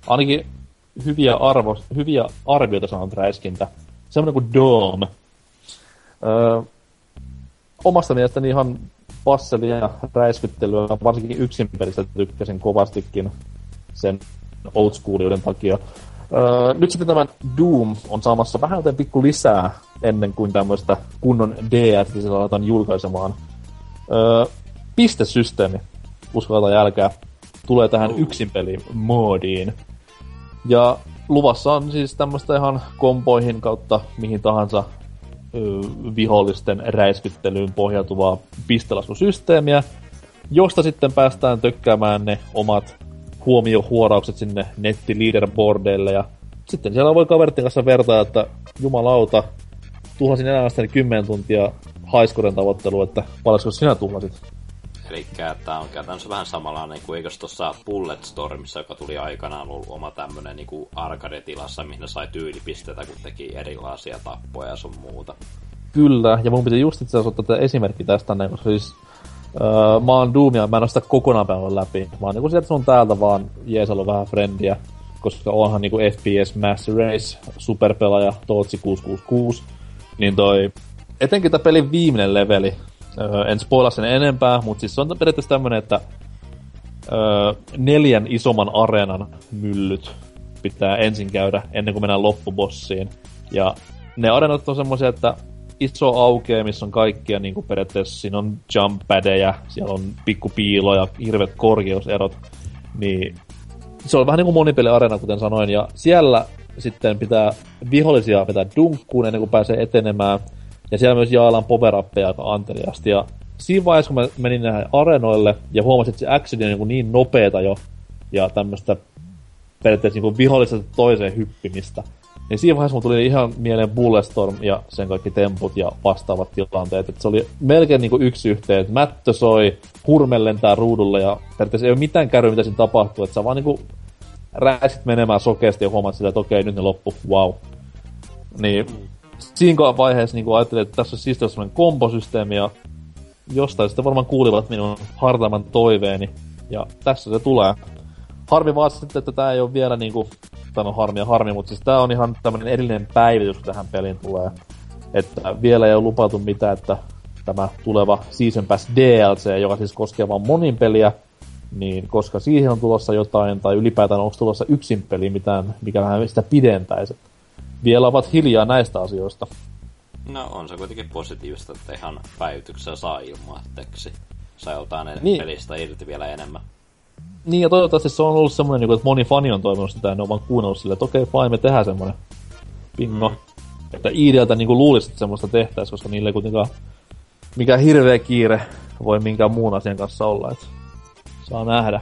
[SPEAKER 2] ainakin hyviä, arvo, hyviä arvioita saanut räiskintä. Semmoinen kuin Dome. Öö, omasta mielestäni ihan passelia räiskyttelyä, varsinkin yksin pelistä tykkäsin kovastikin sen old schooliuden takia. Öö, nyt sitten tämä Doom on saamassa vähän joten pikku lisää ennen kuin tämmöistä kunnon DS, sillä aletaan julkaisemaan. Öö, pistesysteemi, uskaltaa jälkää, tulee tähän oh. yksinpeli moodiin. Ja luvassa on siis tämmöistä ihan kompoihin kautta mihin tahansa ö, vihollisten räiskyttelyyn pohjautuvaa pistelaskusysteemiä, josta sitten päästään tökkäämään ne omat huomiohuoraukset sinne netti-leaderboardeille ja sitten siellä voi kavertin kanssa vertaa, että jumalauta, tuhlasin elämästäni 10 tuntia haiskoren tavoittelua, että paljonko sinä tuhlasit?
[SPEAKER 3] Eli tämä on käytännössä vähän samanlainen kuin eikös tuossa Bulletstormissa, joka tuli aikanaan ollut oma tämmönen niinku arcade-tilassa, mihin sai tyylipisteitä, kun teki erilaisia tappoja ja sun muuta.
[SPEAKER 2] Kyllä, ja mun piti just itse asiassa ottaa tätä esimerkki tästä, niin, koska siis öö, mä oon Doomia, mä en ole sitä kokonaan päivän läpi. Mä oon niinku sieltä sun täältä vaan jeesalla vähän frendiä, koska onhan niinku FPS Mass Race superpelaaja Tootsi 666, niin toi etenkin tämä pelin viimeinen leveli, Öö, en spoila sen enempää, mutta siis se on periaatteessa tämmönen, että öö, neljän isomman areenan myllyt pitää ensin käydä ennen kuin mennään loppubossiin. Ja ne areenat on semmoisia, että iso aukee, missä on kaikkia niin kuin periaatteessa, siinä on jump siellä on pikkupiiloja, hirveät korkeuserot, niin se on vähän niin kuin monipeliareena, kuten sanoin, ja siellä sitten pitää vihollisia vetää dunkkuun ennen kuin pääsee etenemään, ja siellä myös jaellaan power aika anteliasti. Ja siinä vaiheessa, kun mä menin näihin arenoille ja huomasin, että se action on niin, niin nopeeta jo ja tämmöistä periaatteessa niin vihollisesta toiseen hyppimistä, Niin siinä vaiheessa mun tuli ihan mieleen Bulletstorm ja sen kaikki temput ja vastaavat tilanteet. Et se oli melkein niinku yksi yhteen, että mättö soi, hurme lentää ruudulle ja periaatteessa ei ole mitään kärryä, mitä siinä tapahtuu. Että sä vaan niinku räisit menemään sokeasti ja huomaat sitä, että okei, nyt ne loppu, wow. Niin siinä vaiheessa niin ajattelin, että tässä on siis sellainen komposysteemi ja jostain sitten varmaan kuulivat minun hartaman toiveeni. Ja tässä se tulee. Harmi vaan sitten, että tämä ei ole vielä niinku, tai no harmi ja harmi, mutta siis tää on ihan tämmönen erillinen päivitys, kun tähän peliin tulee. Että vielä ei ole lupautu mitään, että tämä tuleva Season Pass DLC, joka siis koskee vain monin peliä, niin koska siihen on tulossa jotain, tai ylipäätään onko tulossa yksin peli, mitään, mikä vähän sitä pidentäisi. Vielä ovat hiljaa näistä asioista.
[SPEAKER 3] No on se kuitenkin positiivista, että ihan päivityksessä saa ilmaiseksi. Sai joltain niin. pelistä irti vielä enemmän.
[SPEAKER 2] Niin, ja toivottavasti se on ollut semmoinen, niinku, että moni fani on toivonut sitä, ja ne on vaan kuunnellut silleen, että okei, okay, fine, me tehdään semmoinen pingo. Mm. Että idealta niinku luulisi, että semmoista tehtäisiin, koska niille kuitenkaan mikä hirveä kiire voi minkään muun asian kanssa olla, että saa nähdä.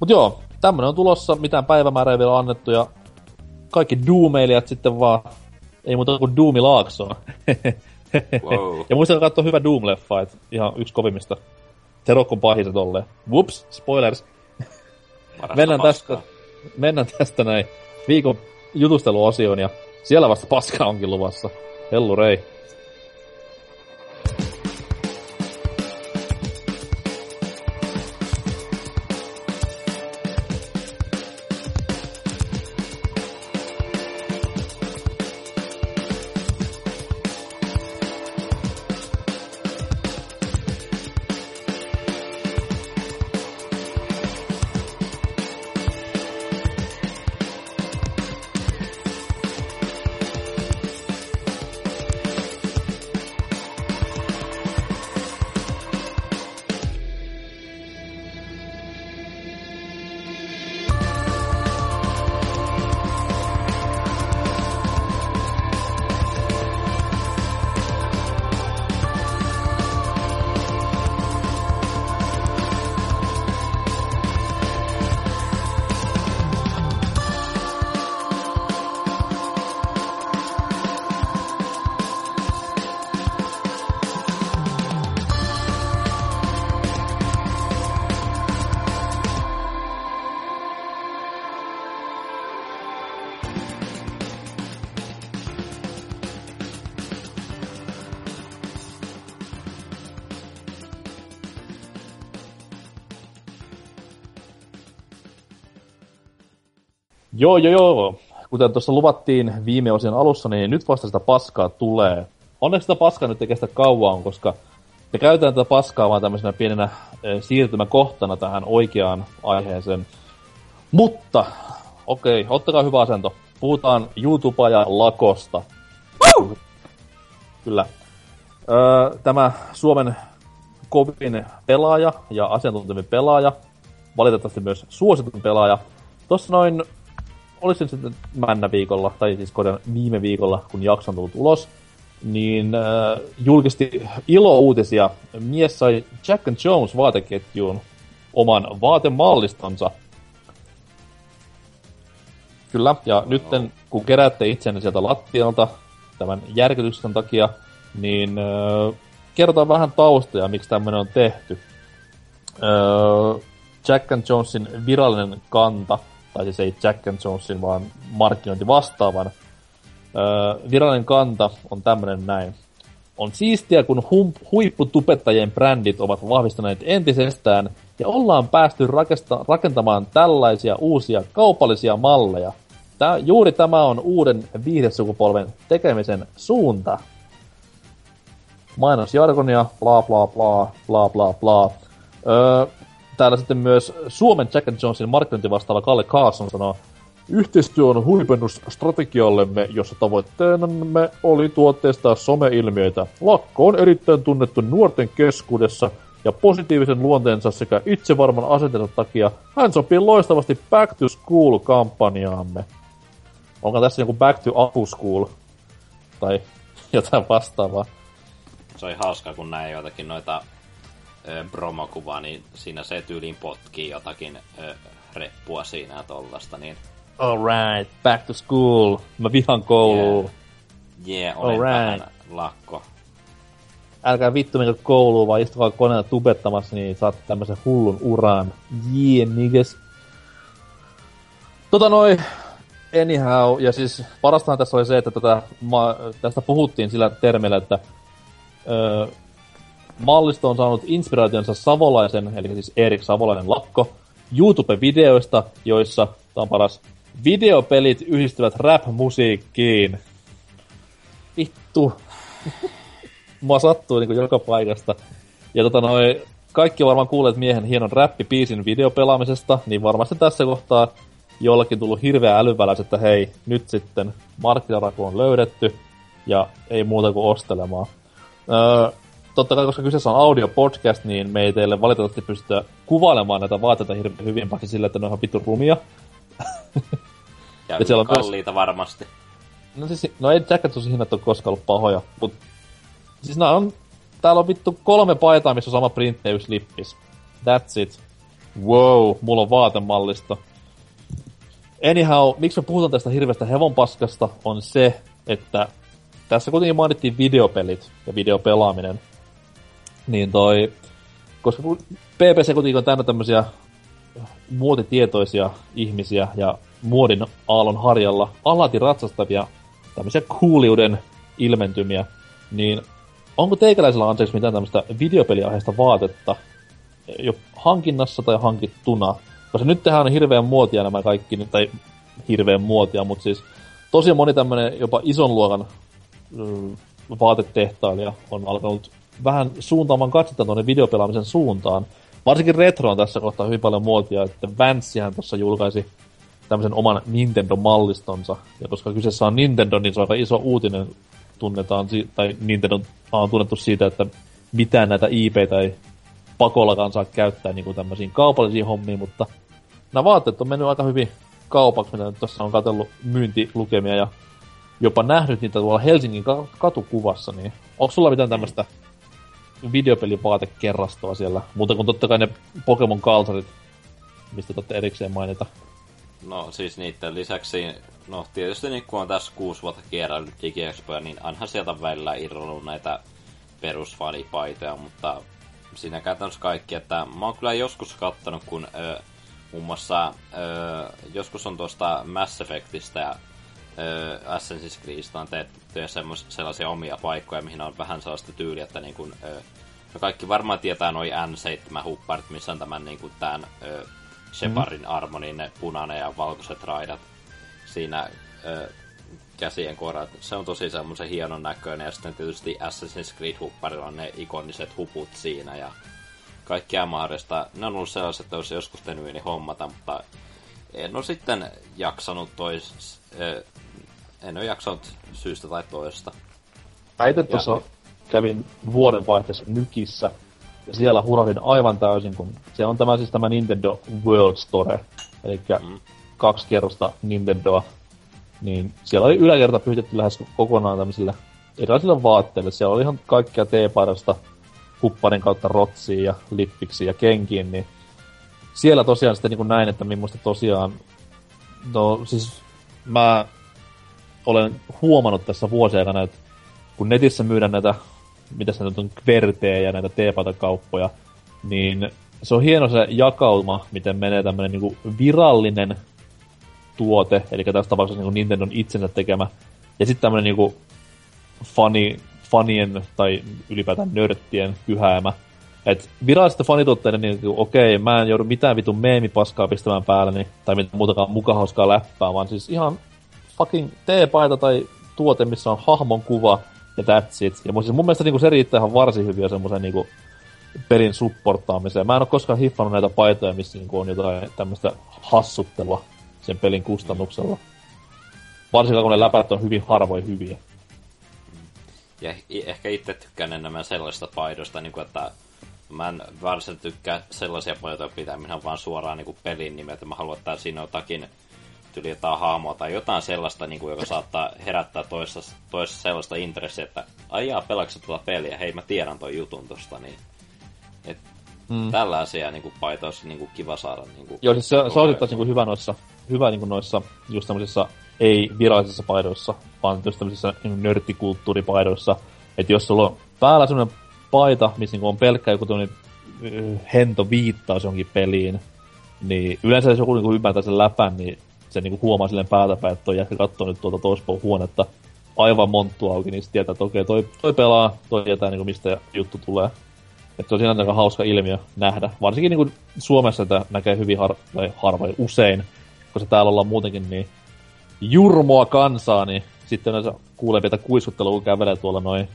[SPEAKER 2] Mutta joo, tämmönen on tulossa, mitään päivämäärää ei vielä annettu, ja kaikki Doomeilijat sitten vaan, ei muuta kuin Doomi Laaksoon. Wow. ja muistakaa katsoa hyvä Doom-leffa, ihan yksi kovimmista. Terokon pahisa tolleen. Whoops, spoilers. mennään tästä, mennään tästä näin viikon jutusteluosioon ja siellä vasta paska onkin luvassa. Hellu Joo, joo, joo. Kuten tuossa luvattiin viime osion alussa, niin nyt vasta sitä paskaa tulee. Onneksi sitä paskaa nyt ei kestä kauan, koska me käytetään tätä paskaa vaan tämmöisenä pienenä e, siirtymäkohtana tähän oikeaan aiheeseen. Mutta, okei, okay, ottakaa hyvä asento. Puhutaan YouTubea ja Lakosta. Woo! Kyllä. Öö, tämä Suomen kovin pelaaja ja asiantuntevin pelaaja, valitettavasti myös suositun pelaaja, Tuossa noin olisin sitten männä viikolla, tai siis kodan viime viikolla, kun jakso on tullut ulos, niin äh, julkisti ilo-uutisia. Mies sai Jack and Jones vaateketjuun oman vaatemallistonsa. Kyllä, ja nyt kun keräätte itsenne sieltä lattialta tämän järkytyksen takia, niin äh, kerrotaan vähän taustoja, miksi tämmöinen on tehty. Äh, Jack and Jonesin virallinen kanta – tai siis ei Jack and Jonesin, vaan markkinointi vastaavan. Öö, virallinen kanta on tämmönen näin. On siistiä, kun hum- huipputupettajien brändit ovat vahvistaneet entisestään ja ollaan päästy rakesta- rakentamaan tällaisia uusia kaupallisia malleja. Tää, juuri tämä on uuden viihdesukupolven tekemisen suunta. Mainosjargonia, bla bla bla, bla bla bla. Öö, täällä sitten myös Suomen Jack and Jonesin markkinointi vastaava Kalle Carson sanoo, Yhteistyö on huipennus strategiallemme, jossa tavoitteenamme oli tuotteistaa someilmiöitä. Lakko on erittäin tunnettu nuorten keskuudessa ja positiivisen luonteensa sekä itsevarman asentensa takia hän sopii loistavasti Back to School-kampanjaamme. Onko tässä joku Back to Apu School? Tai jotain vastaavaa.
[SPEAKER 3] Se oli hauska, kun näin joitakin noita promokuva, niin siinä se tyyliin potkii jotakin ö, reppua siinä ja tollasta, niin
[SPEAKER 2] Alright, back to school. Mä vihan koulua.
[SPEAKER 3] Yeah, yeah olen
[SPEAKER 2] Alright.
[SPEAKER 3] vähän lakko.
[SPEAKER 2] Älkää vittu menkö kouluun, vaan istukaa koneella tubettamassa, niin saat tämmösen hullun uran. Yeah, niggas. Tota noin, anyhow, ja siis parastahan tässä oli se, että tätä, ma, tästä puhuttiin sillä termillä, että öö, mallisto on saanut inspiraationsa Savolaisen, eli siis Erik Savolainen lakko, YouTube-videoista, joissa, tämä on paras, videopelit yhdistyvät rap-musiikkiin. Vittu. Mua sattuu niin joka paikasta. Ja tota noi, kaikki varmaan kuulleet miehen hienon räppipiisin videopelaamisesta, niin varmasti tässä kohtaa jollekin tullut hirveä älyväläys, että hei, nyt sitten markkinaraku on löydetty, ja ei muuta kuin ostelemaan. Öö, totta kai, koska kyseessä on audio podcast, niin me ei teille valitettavasti pystytä kuvailemaan näitä vaatteita hirveän hyvin, paitsi sillä, että ne on ihan vittu rumia.
[SPEAKER 3] Ja,
[SPEAKER 2] Ja siellä on myös-
[SPEAKER 3] kalliita varmasti.
[SPEAKER 2] No siis, no ei Jacketsusin hinnat ole koskaan ollut pahoja, mut... Siis nää on... Täällä on vittu kolme paitaa, missä on sama printteyslippis. That's it. Wow, mulla on vaatemallisto. Anyhow, miksi me puhutaan tästä hirveästä hevonpaskasta, on se, että tässä kuitenkin mainittiin videopelit ja videopelaaminen. Niin toi... Koska kun PPC kuitenkin on täynnä tämmösiä muotitietoisia ihmisiä ja muodin aallon harjalla alati ratsastavia tämmöisiä kuuliuden ilmentymiä, niin onko teikäläisellä anteeksi mitään tämmöistä videopeliaiheista vaatetta jo hankinnassa tai hankittuna? Koska nyt tehdään hirveän muotia nämä kaikki, tai hirveän muotia, mutta siis tosiaan moni tämmöinen jopa ison luokan mm, vaatetehtailija on alkanut vähän suuntaamaan katsetta tuonne videopelaamisen suuntaan. Varsinkin retro on tässä kohtaa hyvin paljon muotia, että Vanssihän tuossa julkaisi tämmöisen oman Nintendo-mallistonsa. Ja koska kyseessä on Nintendo, niin se on aika iso uutinen tunnetaan, tai Nintendo on tunnettu siitä, että mitään näitä IPtä ei pakollakaan saa käyttää niin kuin tämmöisiin kaupallisiin hommiin, mutta nämä vaatteet on mennyt aika hyvin kaupaksi, mitä nyt tuossa on katsellut myyntilukemia ja jopa nähnyt niitä tuolla Helsingin ka- katukuvassa, niin onko sulla mitään tämmöistä videopelivaatekerrastoa siellä, muuta kuin totta kai ne Pokemon kalsarit, mistä totte erikseen mainita.
[SPEAKER 3] No siis niiden lisäksi, no tietysti niin kun on tässä kuusi vuotta kierrällyt DigiExpoja, niin onhan sieltä välillä irronnut näitä perusfanipaitoja, mutta siinä käytännössä kaikki, että mä oon kyllä joskus kattonut, kun ö, muun muassa ö, joskus on tuosta Mass Effectistä ja ö, Assassin's Creedistä on tehty semmos, sellaisia omia paikkoja, mihin on vähän sellaista tyyliä, että niin kun, ö, no kaikki varmaan tietää noin N7-hupparit, missä on tämän niin kuin tämän ö, Shepardin armo, niin ne punainen ja valkoiset raidat siinä ö, käsien korat. Se on tosi semmoisen hienon näköinen. Ja sitten tietysti Assassin's Creed-hupparilla on ne ikoniset huput siinä ja kaikkea mahdollista. Ne on ollut sellaiset, että olisi joskus tehnyt niin hommata, mutta en ole sitten jaksanut tois... en ole jaksanut syystä tai toisesta.
[SPEAKER 2] Mä itse tuossa kävin vuodenvaihteessa Nykissä, ja siellä hurahdin aivan täysin, kun se on tämä siis tämä Nintendo World Store, eli
[SPEAKER 3] Mm.
[SPEAKER 2] kaksi kerrosta Nintendoa, niin siellä oli yläkerta pyhitetty lähes kokonaan tämmöisillä erilaisilla vaatteilla. Siellä oli ihan kaikkea teepaidasta hupparin kautta rotsiin ja lippiksiin ja kenkiin, niin siellä tosiaan sitten niin näin, että millaista tosiaan, no siis mä olen huomannut tässä vuosien aikana, että kun netissä myydään näitä, mitä se nyt on, kvertejä ja näitä teepaitakauppoja, niin se on hieno se jakauma, miten menee tämmönen niinku virallinen tuote, eli tässä tapauksessa niinku Nintendon itsensä tekemä, ja sitten tämmönen niinku fani, fanien tai ylipäätään nörttien kyhäämä. Et virallisten fanituotteiden, niin niinku, okei, mä en joudu mitään vitun meemipaskaa pistämään päälle, tai mitään muutakaan mukahauskaa läppää, vaan siis ihan fucking teepaita tai tuote, missä on hahmon kuva, ja that's it. Ja mun, siis mun mielestä niinku se riittää ihan varsin hyvin jo semmoisen niinku pelin supportaamiseen. Mä en ole koskaan hiffannut näitä paitoja, missä niinku on jotain tämmöistä hassuttelua sen pelin kustannuksella. Varsinkin kun ne läpät on hyvin harvoin hyviä.
[SPEAKER 3] Ja ehkä itse tykkään enemmän sellaista paidosta, niin kuin, että mä en varsin tykkää sellaisia paitoja pitää, minä vaan suoraan niin kuin pelin nimeltä. Mä haluan, että siinä on jotakin tyyli jotain hahmoa tai jotain sellaista, niin kuin, joka saattaa herättää toisessa, toisessa sellaista intressiä, että ai jaa, pelaatko tuota peliä? Hei, mä tiedän ton jutun tosta, niin et, mm. tällaisia niin kuin, paitoja olisi niin kuin, kiva saada. Niin kuin,
[SPEAKER 2] Joo, siis se, se on taas niinku hyvä noissa hyvä niin noissa just tämmöisissä ei virallisissa paidoissa, vaan just tämmöisissä niin nörttikulttuuripaidoissa. Että jos sulla on päällä semmoinen paita, missä niin on pelkkä joku hento viittaus jonkin peliin, niin yleensä jos joku niin ymmärtää sen läpän, niin se niin huomaa silleen päältä päin, että toi jätkä katsoo nyt tuolta toispuolta huonetta aivan monttu auki, niin tietää, että okei, toi, toi pelaa, toi tietää niin mistä juttu tulee. Että se on siinä aika hauska ilmiö nähdä. Varsinkin niin kuin Suomessa että näkee hyvin har- tai harvoin usein, koska täällä ollaan muutenkin niin jurmoa kansaa, niin sitten yleensä kuulee vielä kuiskuttelua, kun kävelee tuolla noin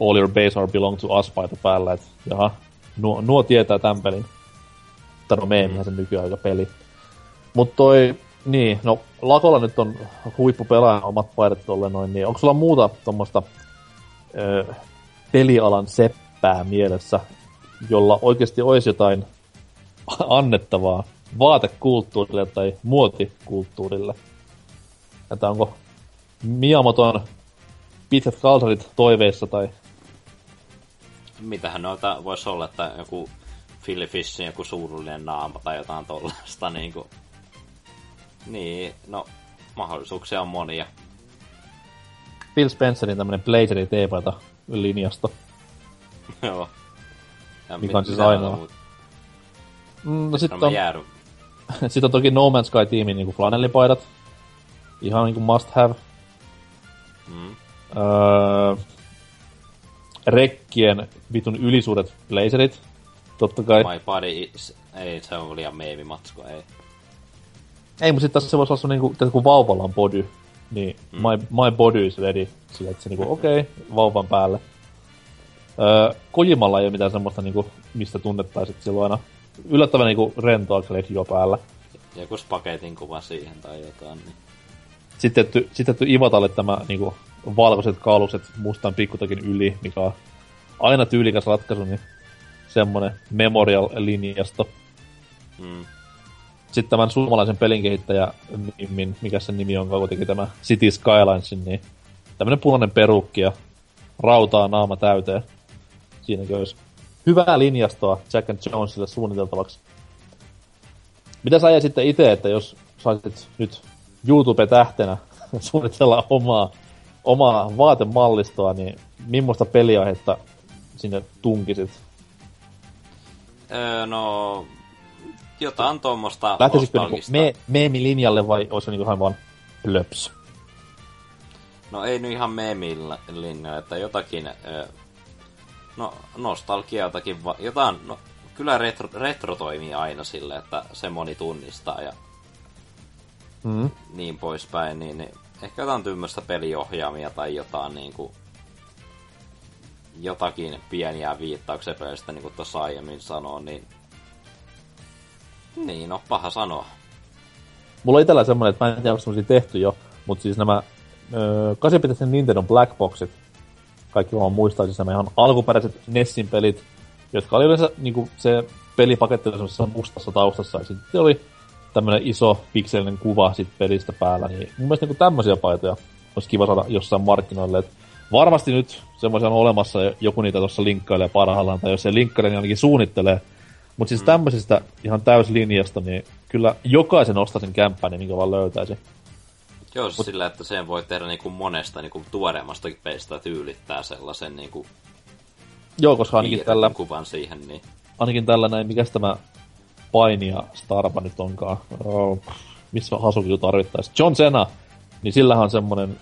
[SPEAKER 2] All Your Base Are Belong to Us paita päällä, että jaha, nuo, nuo tietää tämän pelin. Tai no meemihän se nykyään aika peli. Mutta toi, niin, no Lakolla nyt on huippupelaajan omat paidat tolleen noin, niin onko sulla muuta tuommoista pelialan seppää mielessä, jolla oikeasti olisi jotain annettavaa vaatekulttuurille tai muotikulttuurille? Että onko Miamoton pitkät kalsarit toiveissa tai...
[SPEAKER 3] Mitähän noita voisi olla, että joku Philly Fishin joku suurullinen naama tai jotain tollaista niinku... Niin, no mahdollisuuksia on monia.
[SPEAKER 2] Phil Spencerin tämmönen blazeri teepaita linjasta.
[SPEAKER 3] Joo.
[SPEAKER 2] Ja Mikä on siis ainoa.
[SPEAKER 3] Muut...
[SPEAKER 2] Mm, no sit on, sit on toki No Man's Sky-tiimin niinku flanellipaidat. Ihan niinku must have. Mm. Öö, rekkien vitun ylisuuret blazerit. Totta kai.
[SPEAKER 3] My body is... Ei, se on liian meemimatsko, ei.
[SPEAKER 2] Ei, mutta sitten tässä se voisi olla niinku, kun vauvalla on body, niin mm. my, my body is ready. Sillä, että se niinku, okei, okay, vauvan päälle. Öö, Kojimalla ei ole mitään semmoista, niinku, mistä tunnettaisiin, on aina yllättävän niinku, rentoa jo päällä.
[SPEAKER 3] Joku spaketin kuva siihen tai jotain. Niin.
[SPEAKER 2] Sitten tehty, sitten tehty Ivatalle tämä niinku, valkoiset kaulukset mustan pikkutakin yli, mikä on aina tyylikäs ratkaisu, niin semmonen Memorial-linjasto. Mm. Sitten tämän suomalaisen pelin kehittäjä, mikä sen nimi on, kun teki tämä City Skylinesin, niin tämmönen punainen perukki ja rautaa naama täyteen. Siinäkin olisi hyvää linjastoa Jack and Jonesille suunniteltavaksi. Mitä sä sitten itse, että jos saisit nyt YouTube-tähtenä suunnitella omaa, omaa vaatemallistoa, niin millaista peliaihetta sinne tunkisit?
[SPEAKER 3] Öö, no, jotain tuommoista
[SPEAKER 2] Lähtisitkö niinku me, meemilinjalle vai olisi niinku ihan vaan löps?
[SPEAKER 3] No ei nyt ihan meemilinjalle, että jotakin, no nostalgia jotakin, jotain, no kyllä retro, retro toimii aina sille, että se moni tunnistaa ja mm. niin poispäin, niin, niin ehkä jotain tymmöistä peliohjaamia tai jotain niinku jotakin pieniä viittauksia pelistä, niin kuin tuossa aiemmin sanoin, niin niin, no paha sanoa.
[SPEAKER 2] Mulla on itellä semmonen, että mä en tiedä, onko semmosia tehty jo, mutta siis nämä öö, 8 Nintendo Black Boxit, kaikki vaan muistaa siis nämä ihan alkuperäiset Nessin pelit, jotka oli yleensä niinku se pelipaketti semmoisessa mustassa taustassa, ja sitten oli tämmönen iso pikselinen kuva sit pelistä päällä, niin mun mielestä niinku tämmöisiä paitoja olisi kiva saada jossain markkinoille, että varmasti nyt semmoisia on olemassa, joku niitä tuossa linkkailee parhaillaan, tai jos se linkkaile, niin ainakin suunnittelee, mutta siis mm. tämmöisestä ihan täyslinjasta, niin kyllä jokaisen ostaisin kämppään, niin minkä vaan löytäisi.
[SPEAKER 3] Joo, Mut, sillä, että sen voi tehdä niinku monesta niinku tuoreemmasta peistä tyylittää sellaisen niinku
[SPEAKER 2] Joo, koska ainakin tällä...
[SPEAKER 3] kuvan siihen, niin...
[SPEAKER 2] Ainakin tällä näin, mikä tämä painia Starba nyt onkaan. Oh, missä Hasuki tarvittaisi? John Cena! Niin sillähän on semmonen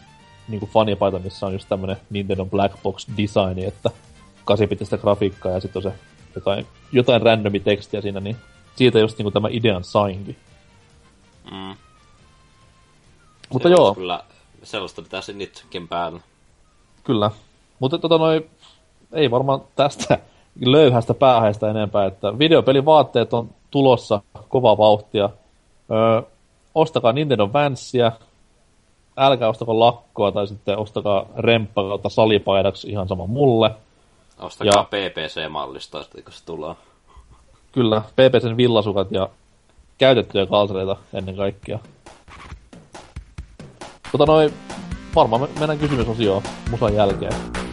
[SPEAKER 2] niinku fanipaita, missä on just tämmönen Nintendo Black Box designi, että kasipitistä grafiikkaa ja sitten on se jotain, jotain randomi tekstiä siinä, niin siitä just niinku tämä idean sainkin. Mm. Mutta
[SPEAKER 3] se
[SPEAKER 2] joo.
[SPEAKER 3] Kyllä sellaista pitäisi nytkin päällä.
[SPEAKER 2] Kyllä. Mutta tota noin, ei varmaan tästä löyhästä päähäistä enempää, että videopelivaatteet on tulossa kovaa vauhtia. Öö, ostakaa Nintendo Vansia, älkää ostako lakkoa tai sitten ostakaa remppa kautta salipaidaksi ihan sama mulle.
[SPEAKER 3] Ostakaa ja, PPC-mallista, kun se tulee.
[SPEAKER 2] Kyllä, PPCn villasukat ja käytettyjä kalsareita ennen kaikkea. Tota noin, varmaan mennään kysymysosioon musan jälkeen.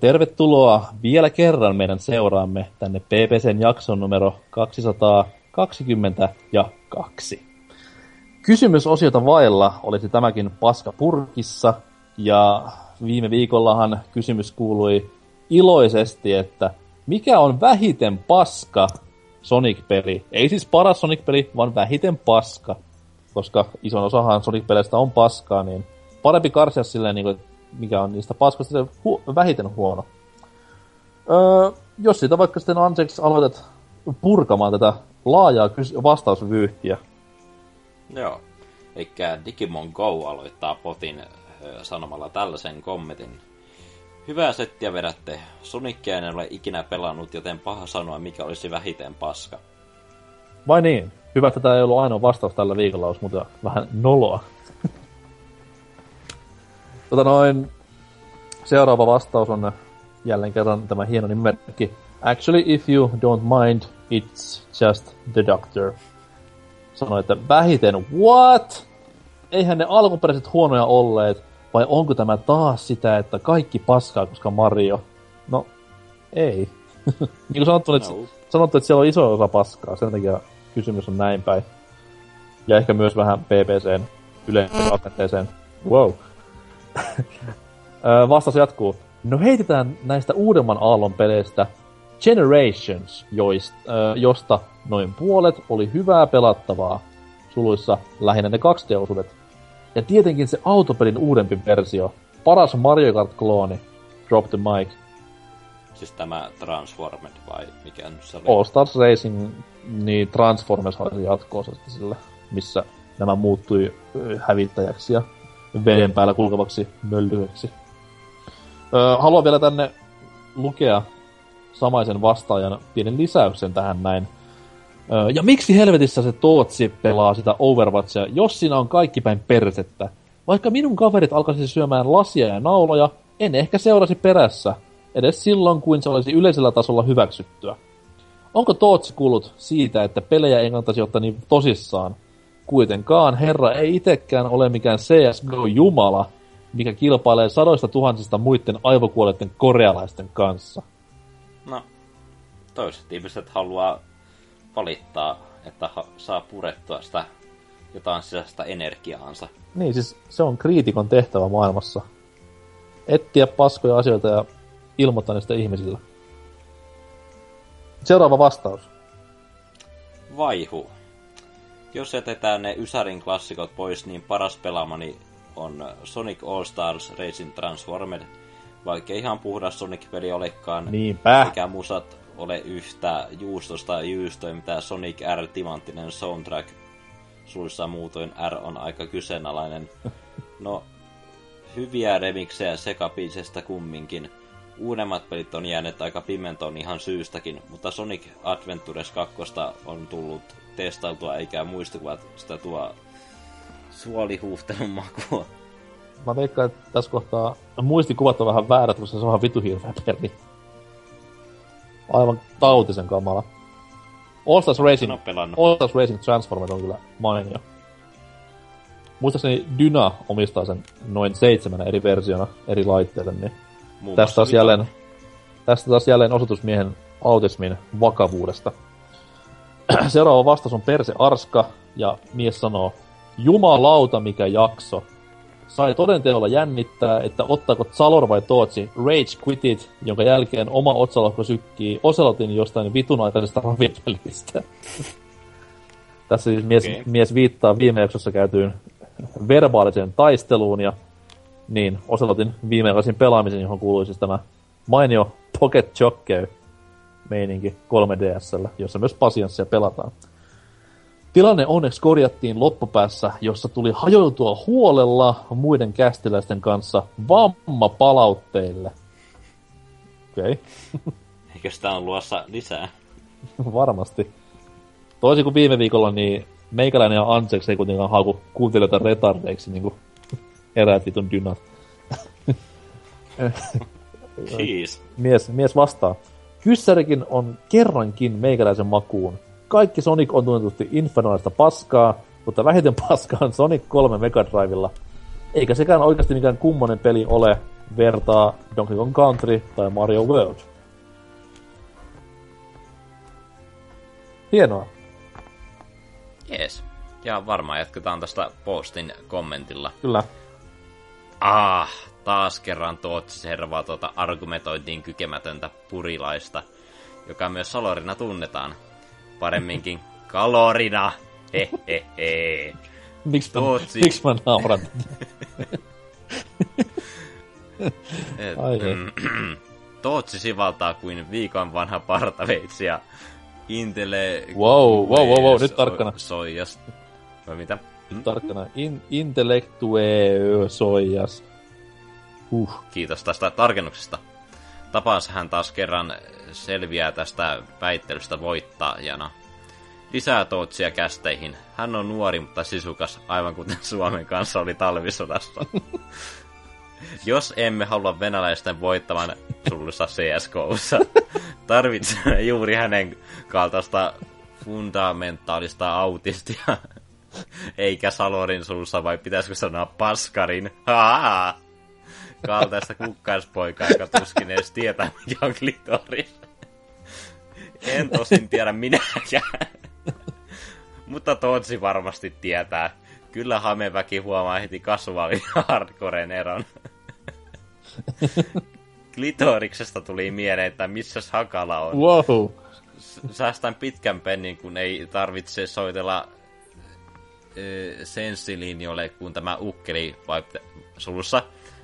[SPEAKER 2] Tervetuloa vielä kerran meidän seuraamme tänne PPCn jakson numero 222. Kysymysosiota vailla olisi tämäkin paska purkissa, ja viime viikollahan kysymys kuului iloisesti, että mikä on vähiten paska Sonic-peli? Ei siis paras Sonic-peli, vaan vähiten paska. Koska ison osahan Sonic-peleistä on paskaa, niin parempi karsia silleen, niin kuin, mikä on niistä paskoista se hu- vähiten huono. Öö, jos siitä vaikka sitten anteeksi aloitat purkamaan tätä laajaa kys- vastausvyyhtiä.
[SPEAKER 3] Joo. Eli Digimon Go aloittaa potin sanomalla tällaisen kommentin. Hyvää settiä vedätte. Sonicia en ole ikinä pelannut, joten paha sanoa, mikä olisi vähiten paska.
[SPEAKER 2] Vai niin? Hyvä, että tämä ei ollut ainoa vastaus tällä viikolla, olisi muuten vähän noloa. Tota noin, seuraava vastaus on jälleen kerran tämä hieno nimerkki. Actually, if you don't mind, it's just the doctor. Sanoi, että vähiten, what? Eihän ne alkuperäiset huonoja olleet, vai onko tämä taas sitä, että kaikki paskaa, koska Mario? No, ei. niin kuin sanottu, että, no. sanottu, että siellä on iso osa paskaa, sen takia kysymys on näin päin. Ja ehkä myös vähän PPCn yleiseen asenteeseen. Wow. Vastaus jatkuu. No heitetään näistä uudemman aallon peleistä Generations, joista, josta noin puolet oli hyvää pelattavaa, suluissa lähinnä ne 2D-osuudet. Ja tietenkin se autopelin uudempi versio, paras Mario Kart-klooni, Drop the Mic.
[SPEAKER 3] Siis tämä Transformed vai mikä nyt se oli?
[SPEAKER 2] All Stars Racing, niin Transformers oli jatkoosa sille, missä nämä muuttui hävittäjäksi ja veden päällä kulkevaksi möllyeksi. Öö, haluan vielä tänne lukea samaisen vastaajan pienen lisäyksen tähän näin. Öö, ja miksi helvetissä se Tootsi pelaa sitä Overwatchia, jos siinä on kaikki päin persettä? Vaikka minun kaverit alkaisi syömään lasia ja nauloja, en ehkä seurasi perässä, edes silloin, kuin se olisi yleisellä tasolla hyväksyttyä. Onko Tootsi kuullut siitä, että pelejä ei kannattaisi ottaa niin tosissaan? Kuitenkaan herra ei itekään ole mikään CSGO-jumala, mikä kilpailee sadoista tuhansista muiden aivokuolleiden korealaisten kanssa.
[SPEAKER 3] No, toiset ihmiset haluaa valittaa, että ha- saa purettua sitä jotain sisäistä energiaansa.
[SPEAKER 2] Niin, siis se on kriitikon tehtävä maailmassa. Ettiä paskoja asioita ja ilmoittaa niistä ihmisillä. Seuraava vastaus.
[SPEAKER 3] Vaihu. Jos jätetään ne Ysärin klassikot pois, niin paras pelaamani on Sonic All Stars Racing Transformed. Vaikka ihan puhdas Sonic-peli olekaan,
[SPEAKER 2] Niinpä.
[SPEAKER 3] eikä musat ole yhtä juustosta jyystoja, mitä Sonic R timanttinen soundtrack. Suissa muutoin R on aika kyseenalainen. No, hyviä remiksejä sekapiisestä kumminkin. Uudemmat pelit on jääneet aika pimentoon ihan syystäkin, mutta Sonic Adventures 2 on tullut testailtua eikä muistikuvat sitä tuo suolihuhtelun makua.
[SPEAKER 2] Mä veikkaan, että tässä kohtaa muistikuvat on vähän väärät, koska se on vähän vitu hirveä peli. Aivan tautisen kamala. All Stars Racing, All Stars Racing Transformed on kyllä mainio. Muistaakseni Dyna omistaa sen noin seitsemän eri versiona eri laitteille, niin Muun tästä taas, jälleen, tästä taas jälleen osoitusmiehen autismin vakavuudesta. Seuraava vastaus on Perse Arska, ja mies sanoo, Jumalauta mikä jakso. Sai todenteolla jännittää, että ottaako Zalor vai Tootsi Rage Quitit, jonka jälkeen oma otsalohko sykkii Oselotin jostain vitun aikaisesta ravipelistä. Tässä siis mies, okay. mies viittaa viime jaksossa käytyyn verbaaliseen taisteluun ja niin, Oselotin viimeaikaisin pelaamisen, johon kuului siis tämä mainio Pocket Jockey meininki 3DSllä, jossa myös pasianssia pelataan. Tilanne onneksi korjattiin loppupäässä, jossa tuli hajoiltua huolella muiden kästiläisten kanssa vammapalautteille. Okei. Okay.
[SPEAKER 3] Eikö sitä on luossa lisää?
[SPEAKER 2] Varmasti. Toisin kuin viime viikolla, niin meikäläinen ja Anseks ei kuitenkaan hauku kuuntelijoita retardeiksi, niin kuin eräät vitun dynat.
[SPEAKER 3] Jeez.
[SPEAKER 2] Mies, mies vastaa. Kyssärikin on kerrankin meikäläisen makuun. Kaikki Sonic on tunnetusti infernaalista paskaa, mutta vähiten paskaa on Sonic 3 Mega Drivella. Eikä sekään oikeasti mikään kummonen peli ole, vertaa Donkey Kong Country tai Mario World. Hienoa.
[SPEAKER 3] Jees. Ja varmaan jatketaan tästä postin kommentilla.
[SPEAKER 2] Kyllä.
[SPEAKER 3] Ah, taas kerran Tootsi servaa tuota argumentointiin kykemätöntä purilaista, joka myös Salorina tunnetaan. Paremminkin kalorina. Hehehe.
[SPEAKER 2] Miksi mä,
[SPEAKER 3] Tootsi.
[SPEAKER 2] miks mä nauran?
[SPEAKER 3] Mm, Tootsi sivaltaa kuin viikon vanha partaveitsi ja Intele...
[SPEAKER 2] Wow, wow, wow, wow, nyt tarkkana.
[SPEAKER 3] Soijas. Vai mitä?
[SPEAKER 2] Tarkkana. In, intellectue soijas. Uh.
[SPEAKER 3] Kiitos tästä tarkennuksesta. Tapansa hän taas kerran selviää tästä väittelystä voittajana. Lisää Tootsia kästeihin. Hän on nuori, mutta sisukas, aivan kuten Suomen kanssa oli talvisodassa. Jos emme halua venäläisten voittavan sulussa CSGOssa, tarvitsemme juuri hänen kaltaista fundamentaalista autistia. Eikä Salorin sulussa, vai pitäisikö sanoa paskarin? Haa! Kaltaista kukkaispoikaa, joka tuskin edes tietää, mikä on klitoris. En tosin tiedä minäkään. Mutta Tootsi varmasti tietää. Kyllä Hameväki huomaa heti kasvavin hardcoren eron. Klitoriksesta tuli mieleen, että missä Hakala on.
[SPEAKER 2] Wow.
[SPEAKER 3] Säästän pitkän pennin, kun ei tarvitse soitella ö, senssilinjoille, kun tämä ukkeli, vai sulussa,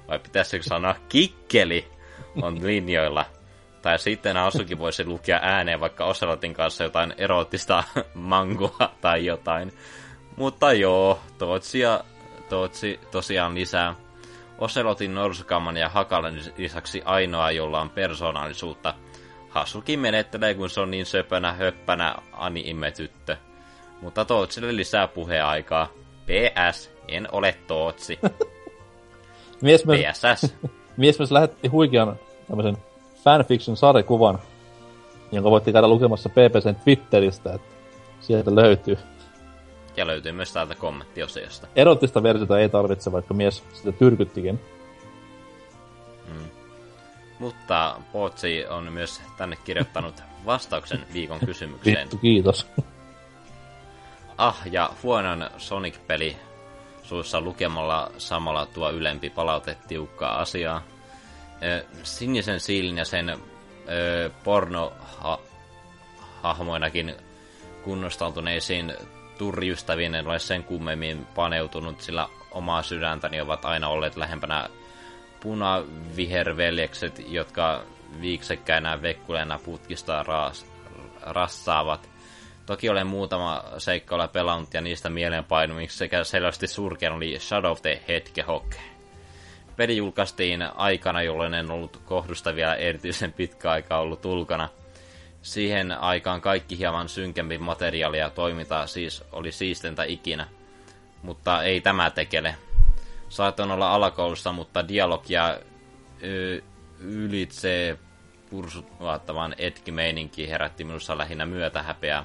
[SPEAKER 3] vai pitäisikö sanoa kikkeli, on linjoilla. Tai sitten Asuki voisi lukea ääneen vaikka Oselotin kanssa jotain erottista mangoa tai jotain. Mutta joo, Tootsia, Tootsi tosiaan lisää. Oselotin, Norsukamman ja Hakalan lisäksi ainoa, jolla on persoonallisuutta. Hasuki menettelee, kun se on niin söpönä, höppänä anime-tyttö. Mutta Tootsille lisää puheaikaa. PS, en ole Tootsi.
[SPEAKER 2] Mies myös,
[SPEAKER 3] PSS.
[SPEAKER 2] mies myös lähetti huikean tämmöisen fanfiction sarjakuvan, jonka voitte käydä lukemassa PPCn Twitteristä, että sieltä löytyy.
[SPEAKER 3] Ja löytyy myös täältä kommenttiosiosta.
[SPEAKER 2] Erottista versiota ei tarvitse, vaikka mies sitä tyrkyttikin.
[SPEAKER 3] Mutta Potsi on myös tänne kirjoittanut vastauksen viikon kysymykseen.
[SPEAKER 2] Vittu, kiitos.
[SPEAKER 3] Ah, ja huonon Sonic-peli suussa lukemalla samalla tuo ylempi palaute tiukkaa asiaa. Sinisen siilin ja sen porno-hahmoinakin kunnostautuneisiin turjustaviin en ole sen kummemmin paneutunut, sillä omaa sydäntäni ovat aina olleet lähempänä punaviherveljekset, jotka viiksekkäinä vekkuleena putkista ras, rassaavat. Toki olen muutama seikkailla pelannut ja niistä mielenpainumiksi sekä selvästi surkein oli Shadow of the Hedgehog. Peli julkaistiin aikana, jolloin en ollut kohdusta vielä erityisen pitkä aika ollut ulkona. Siihen aikaan kaikki hieman synkempi materiaali ja toiminta siis oli siistintä ikinä. Mutta ei tämä tekele. Saatoin olla alakoulussa, mutta dialogia ö, ylitse pursuttavan etki-meininki herätti minussa lähinnä myötähäpeää.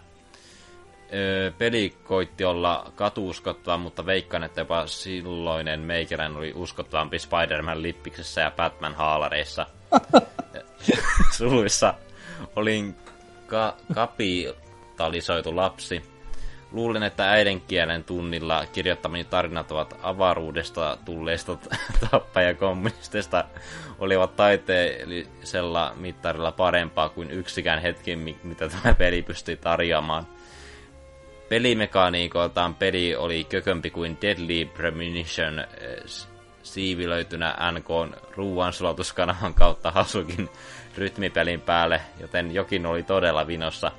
[SPEAKER 3] Öö, peli koitti olla katuuskottava, mutta veikkaan, että jopa silloinen meikäläinen oli uskottavampi Spider-Man lippiksessä ja Batman haalareissa. Suluissa olin ka- kapitalisoitu lapsi. Luulen, että äidinkielen tunnilla kirjoittamani tarinat ovat avaruudesta tulleista tappajakommunisteista olivat taiteellisella mittarilla parempaa kuin yksikään hetki, mi- mitä tämä peli pystyi tarjoamaan. Pelimekaniikoiltaan peli oli kökömpi kuin Deadly Premonition eh, siivilöitynä NK ruuansulaituskanavan kautta Hasukin rytmipelin päälle, joten jokin oli todella vinossa.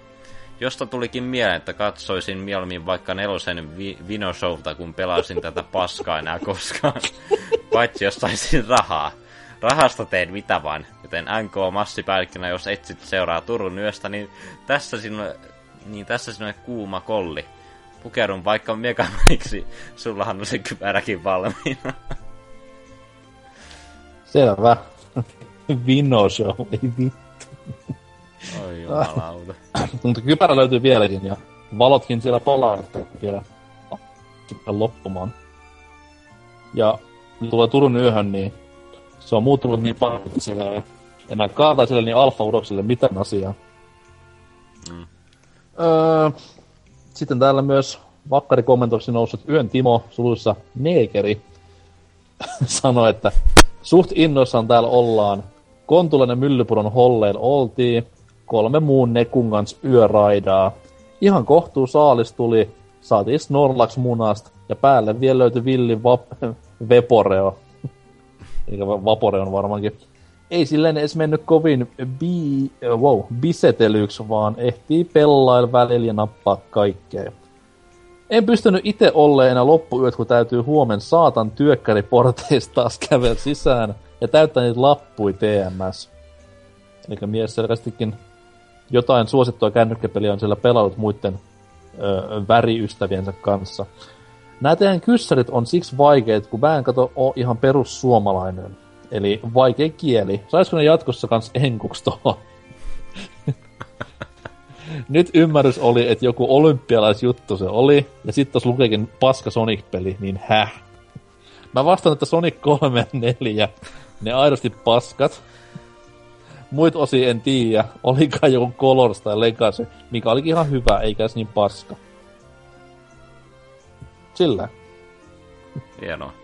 [SPEAKER 3] Josta tulikin mieleen, että katsoisin mieluummin vaikka nelosen vi- vinoshowta, kun pelasin tätä paskaa enää koskaan. Paitsi jos saisin rahaa. Rahasta teen mitä vaan, joten NK massipäällikkönä, jos etsit seuraa Turun yöstä, niin tässä sinulle, niin tässä sinulle kuuma kolli. Pukeudun vaikka Megamaniksi, sullahan on se kypäräkin valmiina.
[SPEAKER 2] Selvä. Vino show, ei vittu.
[SPEAKER 3] Oi jumalauta.
[SPEAKER 2] Mutta kypärä löytyy vieläkin ja valotkin siellä että vielä loppumaan. Ja tulee Turun yöhön, niin Se on muuttunut niin paljon, että siellä ei enää kaataiselle niin alfa-urokselle mitään asiaa. Mm. Öö, sitten täällä myös Vakkari kommentoiksi noussut Yön Timo suluissa Neekeri sanoi, että suht innoissaan täällä ollaan. Kontulainen Myllypuron holleen oltiin. Kolme muun nekun kanssa yöraidaa. Ihan kohtuu saalis tuli. Saatiin Snorlax munast. Ja päälle vielä löytyi villi vap- Veporeo. Eli Vapore on varmaankin. Ei silleen edes mennyt kovin bi- wow, bisetelyksi, vaan ehtii pellail välillä ja nappaa kaikkea. En pystynyt itse olleen enää loppuyöt, kun täytyy huomen saatan työkkäriporteista taas kävellä sisään ja täyttää niitä lappui TMS. Eli mies selvästikin jotain suosittua kännykkäpeliä on siellä pelannut muiden ö, väriystäviensä kanssa. Nämä teidän kyssärit on siksi vaikeet, kun mä en kato oo ihan perussuomalainen. Eli vaikea kieli. Saisiko ne jatkossa kans enkuks tohon? Nyt ymmärrys oli, että joku olympialaisjuttu se oli, ja sitten tos lukeekin paska Sonic-peli, niin häh? Mä vastaan, että Sonic 3 ja 4, ne aidosti paskat. Muit osi en tiedä, olikaan joku Colors tai Legacy, mikä olikin ihan hyvä, eikä niin paska. Sillä.
[SPEAKER 3] Hienoa.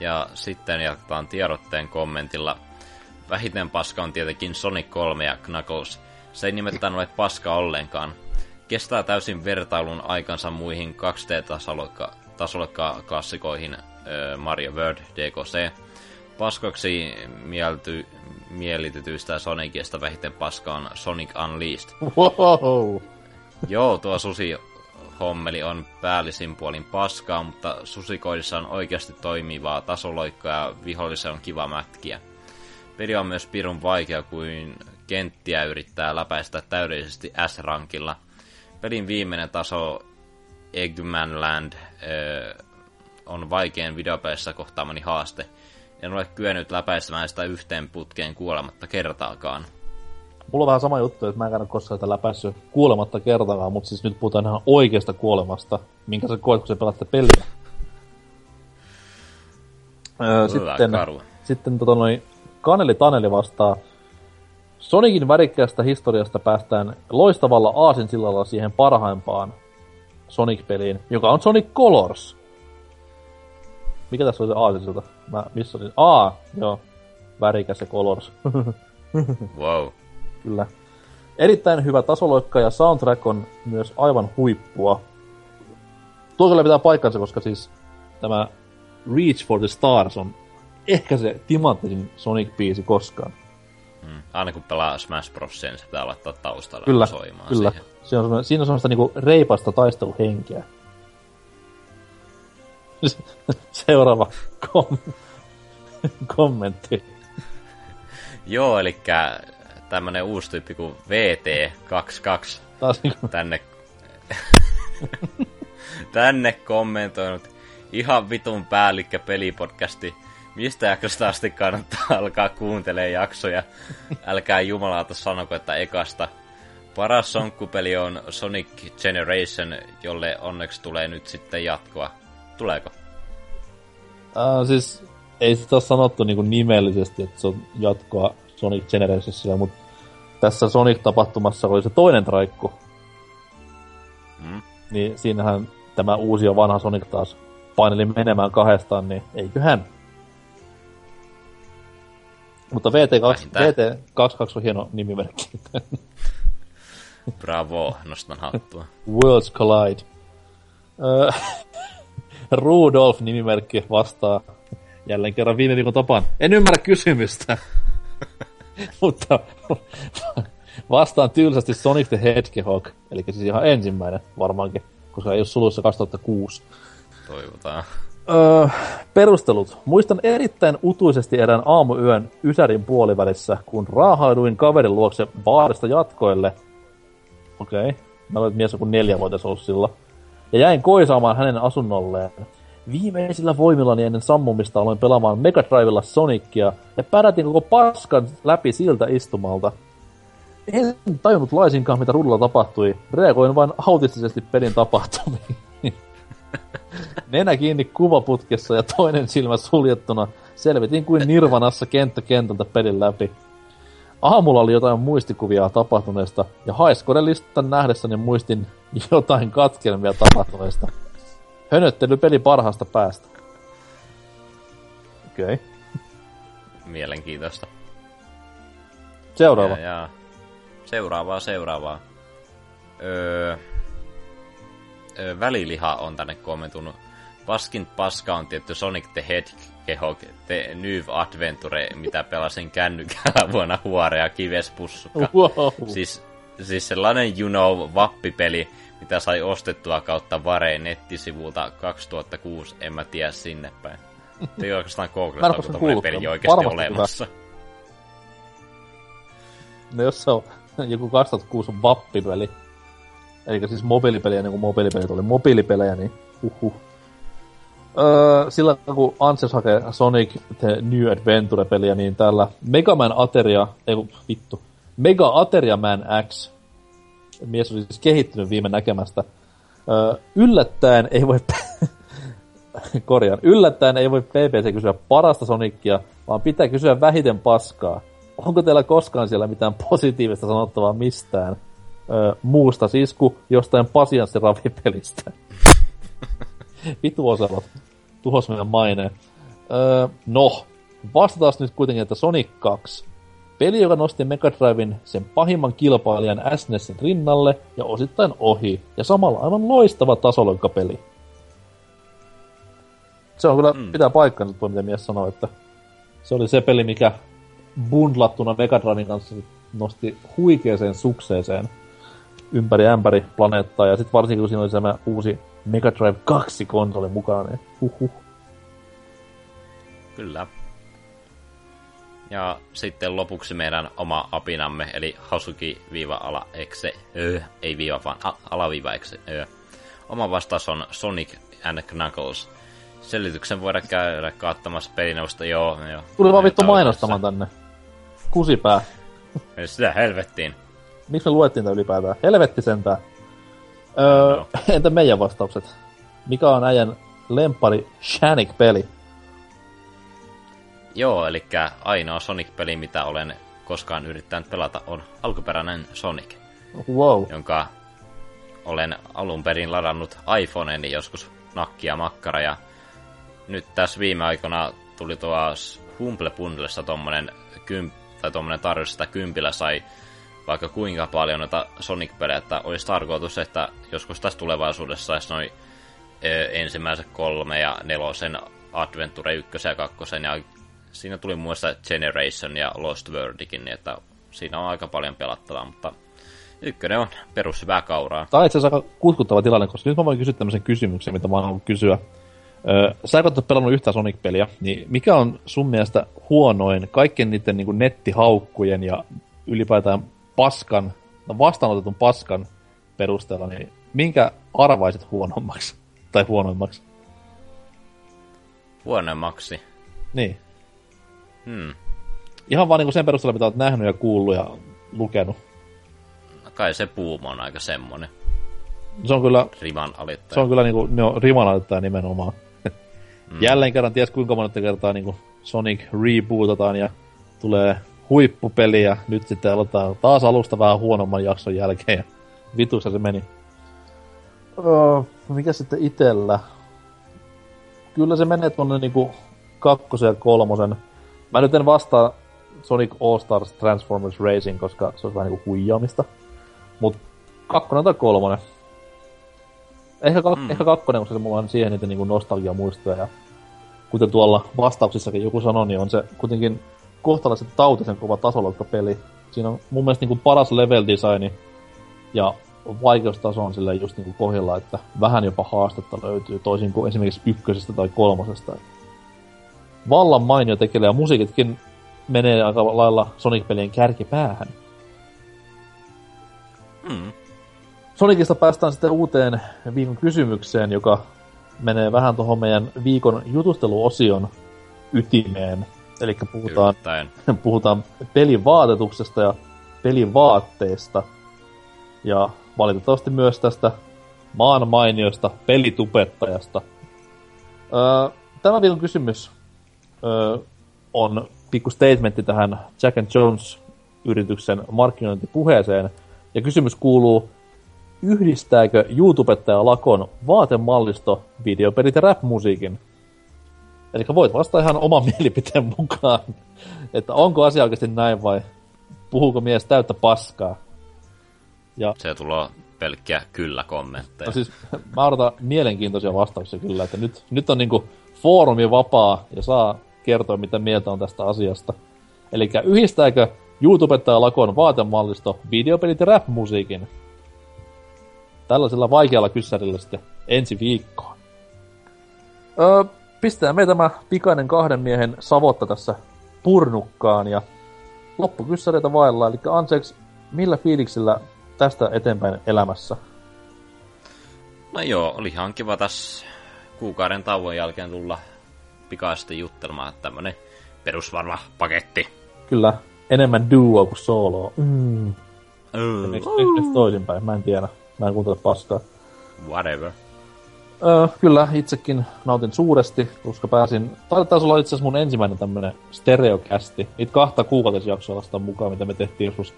[SPEAKER 3] Ja sitten jatketaan tiedotteen kommentilla. Vähiten paska on tietenkin Sonic 3 ja Knuckles. Se ei nimittäin ole paska ollenkaan. Kestää täysin vertailun aikansa muihin 2D-tasolokka-klassikoihin Mario World, DKC. Paskoksi mielty, mielitetyistä Sonicista vähiten paska on Sonic Unleashed.
[SPEAKER 2] Wow.
[SPEAKER 3] Joo, tuo susi hommeli on päällisin puolin paskaa, mutta susikoidissa on oikeasti toimivaa tasoloikkaa ja vihollisen on kiva mätkiä. Peli on myös pirun vaikea kuin kenttiä yrittää läpäistä täydellisesti S-rankilla. Pelin viimeinen taso Eggmanland öö, on vaikein videopelissä kohtaamani haaste. En ole kyennyt läpäisemään sitä yhteen putkeen kuolematta kertaakaan.
[SPEAKER 2] Mulla on vähän sama juttu, että mä en käydä koskaan sitä läpäissyt kuolematta kertaakaan, mutta siis nyt puhutaan ihan oikeasta kuolemasta, minkä sä koet, kun sä pelaat peliä. Öö, sitten, sitten tota noin, Kaneli Taneli vastaa, Sonicin värikkäästä historiasta päästään loistavalla aasinsillalla siihen parhaimpaan Sonic-peliin, joka on Sonic Colors. Mikä tässä oli se aasinsilta? Mä missasin. Aa, joo. Värikäs ja Colors.
[SPEAKER 3] wow.
[SPEAKER 2] Kyllä. Erittäin hyvä tasoloikka ja soundtrack on myös aivan huippua. Tuo kyllä pitää paikkansa, koska siis tämä Reach for the Stars on ehkä se timanttisin Sonic-biisi koskaan.
[SPEAKER 3] Mm. Aina kun pelaa Smash Bros, niin se pitää laittaa taustalle
[SPEAKER 2] kyllä,
[SPEAKER 3] soimaan
[SPEAKER 2] kyllä.
[SPEAKER 3] siihen.
[SPEAKER 2] Siinä on, siinä on semmoista niinku reipasta taisteluhenkeä. Seuraava kom- kommentti.
[SPEAKER 3] Joo, eli tämmönen uusi tyyppi kuin VT22
[SPEAKER 2] Taas niinku...
[SPEAKER 3] tänne, tänne kommentoinut ihan vitun päällikkä pelipodcasti mistä jaksosta asti kannattaa alkaa kuuntelemaan jaksoja. Älkää jumalauta sanoko, että ekasta. Paras sonkkupeli on Sonic Generation, jolle onneksi tulee nyt sitten jatkoa. Tuleeko?
[SPEAKER 2] Uh, siis ei sitä ole sanottu niinku nimellisesti, että se on jatkoa Sonic Generationsille, mutta tässä Sonic-tapahtumassa oli se toinen traikku. Mm. Niin siinähän tämä uusi ja vanha Sonic taas paineli menemään kahdestaan, niin eiköhän mutta VT2, VT22 on hieno nimimerkki.
[SPEAKER 3] Bravo, nostan hattua.
[SPEAKER 2] Worlds Collide. Rudolf nimimerkki vastaa jälleen kerran viime viikon tapaan. En ymmärrä kysymystä. Mutta vastaan tylsästi Sonic the Hedgehog, eli siis ihan ensimmäinen varmaankin, koska ei ole suluissa 2006.
[SPEAKER 3] Toivotaan.
[SPEAKER 2] Öö, perustelut. Muistan erittäin utuisesti erään aamuyön Ysärin puolivälissä, kun raahaiduin kaverin luokse baarista jatkoille. Okei. Okay. Mä olin mies joku neljä vuotta ollut silloin. Ja jäin koisaamaan hänen asunnolleen. Viimeisillä voimillani ennen sammumista aloin pelaamaan Mega Drivella Sonicia ja pärätin koko paskan läpi siltä istumalta. En tajunnut laisinkaan, mitä rudulla tapahtui. Reagoin vain autistisesti pelin tapahtumiin. Nenä kiinni kuvaputkessa ja toinen silmä suljettuna Selvitin kuin Nirvanassa kenttä kentältä pelin läpi. Aamulla oli jotain muistikuvia tapahtuneesta, ja Highscoren listan nähdessäni muistin jotain katkelmia tapahtuneesta. Hönöttely peli parhaasta päästä. Okei. Okay.
[SPEAKER 3] Mielenkiintoista.
[SPEAKER 2] Seuraava.
[SPEAKER 3] Ja, ja. Seuraavaa, seuraavaa. Öö, öö, väliliha on tänne kommentunut. Paskin paska on tietty Sonic the Hedgehog The New Adventure, mitä pelasin kännykällä vuonna Huore ja Kivespussukka.
[SPEAKER 2] Wow.
[SPEAKER 3] Siis, siis sellainen you know vappipeli, mitä sai ostettua kautta Vare nettisivulta 2006, en mä tiedä sinne päin. Ei oikeastaan googlata,
[SPEAKER 2] oo
[SPEAKER 3] onko tommonen peli oikeasti
[SPEAKER 2] Varmasti
[SPEAKER 3] olemassa.
[SPEAKER 2] No jos se on joku 2006 vappipeli, eli siis mobiilipeli ennen kuin mobiilipelit oli mobiilipelejä, niin uhuh. Öö, sillä kun Anses hakee Sonic The New Adventure-peliä, niin täällä Mega Man Ateria, ei vittu, Mega Ateria Man X, mies oli siis kehittynyt viime näkemästä, yllättäen ei voi, korjaan, yllättäen ei voi PPC kysyä parasta Sonicia, vaan pitää kysyä vähiten paskaa. Onko teillä koskaan siellä mitään positiivista sanottavaa mistään? Öö, muusta siis kuin jostain pasianssiravipelistä. Vitu Oselot. Tuhos meidän maineen. Öö, no, vastataan nyt kuitenkin, että Sonic 2. Peli, joka nosti Mega Driven sen pahimman kilpailijan SNESin rinnalle ja osittain ohi. Ja samalla aivan loistava tasoloikkapeli. Se on kyllä, mm. pitää paikkansa tuo, mitä mies sanoi, että se oli se peli, mikä bundlattuna Mega Driven kanssa nosti huikeeseen sukseeseen ympäri ämpäri planeettaa, ja sitten varsinkin kun siinä oli tämä uusi Mega Drive 2 konsoli mukana, niin huhuh.
[SPEAKER 3] Kyllä. Ja sitten lopuksi meidän oma apinamme, eli Hasuki-ala-exe, öö, ei viiva vaan a- alaviiva exe, öö. Oma vastaus on Sonic and Knuckles. Selityksen voidaan käydä kaattamassa pelineuvosta, joo, joo.
[SPEAKER 2] Tuli vaan vittu mainostamaan tänne. Kusipää.
[SPEAKER 3] Sitä helvettiin.
[SPEAKER 2] Miksi me luettiin tää ylipäätään? Helvetti sentään. Öö,
[SPEAKER 3] Joo.
[SPEAKER 2] entä meidän vastaukset? Mikä on äijän lempari Shanik-peli?
[SPEAKER 3] Joo, eli ainoa Sonic-peli, mitä olen koskaan yrittänyt pelata, on alkuperäinen Sonic,
[SPEAKER 2] Wow.
[SPEAKER 3] jonka olen alun perin ladannut iPhoneeni joskus nakkia makkara, ja nyt tässä viime aikoina tuli tuossa Humble Bundlessa tommonen, kym, tai tommonen tarjous, että kympillä sai vaikka kuinka paljon noita Sonic-pelejä, että olisi tarkoitus, että joskus tässä tulevaisuudessa saisi noin ö, ensimmäiset kolme ja nelosen Adventure 1 ja 2, ja siinä tuli muista Generation ja Lost Worldikin, niin että siinä on aika paljon pelattavaa, mutta ykkönen on perus hyvää kauraa.
[SPEAKER 2] Tämä on itse asiassa aika kutkuttava tilanne, koska nyt mä voin kysyä tämmöisen kysymyksen, mitä mä halunnut kysyä. Öö, sä et ole pelannut yhtään Sonic-peliä, niin mikä on sun mielestä huonoin kaikkien niiden niin kuin nettihaukkujen ja ylipäätään paskan, no vastaanotetun paskan perusteella, niin minkä arvaisit huonommaksi? Tai huonoimmaksi?
[SPEAKER 3] Huonommaksi.
[SPEAKER 2] Niin.
[SPEAKER 3] Hmm.
[SPEAKER 2] Ihan vaan niin kuin sen perusteella, mitä oot nähnyt ja kuullut ja lukenut.
[SPEAKER 3] No kai se Boom on aika semmonen.
[SPEAKER 2] Se on kyllä,
[SPEAKER 3] Riman alittaja.
[SPEAKER 2] se on kyllä niinku, ne on rimanalta nimenomaan. Mm. Jälleen kerran ties kuinka monetta kertaa niinku Sonic rebootataan ja tulee huippupeli ja nyt sitten aloitetaan taas alusta vähän huonomman jakson jälkeen ja vitussa se meni. Öö, mikä sitten itellä? Kyllä se menee tuonne niinku kakkosen ja kolmosen. Mä nyt en vastaa Sonic All Stars Transformers Racing, koska se olisi vähän niinku huijaamista. Mut kakkonen tai kolmonen. Ehkä, kak-
[SPEAKER 3] Mm.
[SPEAKER 2] ehkä kakkonen, koska se mulla on siihen niitä niinku nostalgiamuistoja. Ja kuten tuolla vastauksissakin joku sanoi, niin on se kuitenkin kohtalaisen tautisen kova tasoloikkapeli. Siinä on mun mielestä niinku paras level designi ja vaikeustaso on silleen just niinku kohdilla, että vähän jopa haastetta löytyy, toisin kuin esimerkiksi ykkösestä tai kolmosesta. Vallan mainio tekele ja musiikitkin menee aika lailla Sonic-pelien kärkipäähän.
[SPEAKER 3] Mm.
[SPEAKER 2] Sonicista päästään sitten uuteen viikon kysymykseen, joka menee vähän tuohon meidän viikon jutusteluosion ytimeen. Eli puhutaan, puhutaan pelin vaatetuksesta ja pelin vaatteesta. Ja valitettavasti myös tästä maan mainiosta pelitupettajasta. Öö, tämä viikon kysymys ö, on pikku statementti tähän Jack and Jones-yrityksen markkinointipuheeseen. Ja kysymys kuuluu, yhdistääkö YouTubettaja Lakon vaatemallisto, videopelit ja rap-musiikin? Eli voit vastata ihan oman mielipiteen mukaan, että onko asia oikeasti näin vai puhuuko mies täyttä paskaa.
[SPEAKER 3] Ja... Se tulee pelkkiä kyllä-kommentteja.
[SPEAKER 2] No siis mä odotan mielenkiintoisia vastauksia kyllä, että nyt, nyt on niinku foorumi vapaa ja saa kertoa, mitä mieltä on tästä asiasta. Eli yhdistääkö YouTubettaja Lakon vaatemallisto, videopelit ja rap-musiikin? Tällaisella vaikealla kyssärillä sitten ensi viikkoon. Öö, pistää me tämä pikainen kahden miehen savotta tässä purnukkaan ja loppukyssäreitä vailla. Eli anteeksi, millä fiiliksillä tästä eteenpäin elämässä?
[SPEAKER 3] No joo, oli ihan kiva tässä kuukauden tauon jälkeen tulla pikaisesti juttelemaan, tämmönen perusvarma paketti.
[SPEAKER 2] Kyllä, enemmän duo kuin solo. Mm. Mm. Miksi toisinpäin, mä en tiedä. Mä en kuuntele paskaa.
[SPEAKER 3] Whatever.
[SPEAKER 2] Öö, kyllä, itsekin nautin suuresti, koska pääsin... Taisi olla itse asiassa mun ensimmäinen tämmönen stereokästi. Niitä kahta kuukautisjaksoa vasta mukaan, mitä me tehtiin joskus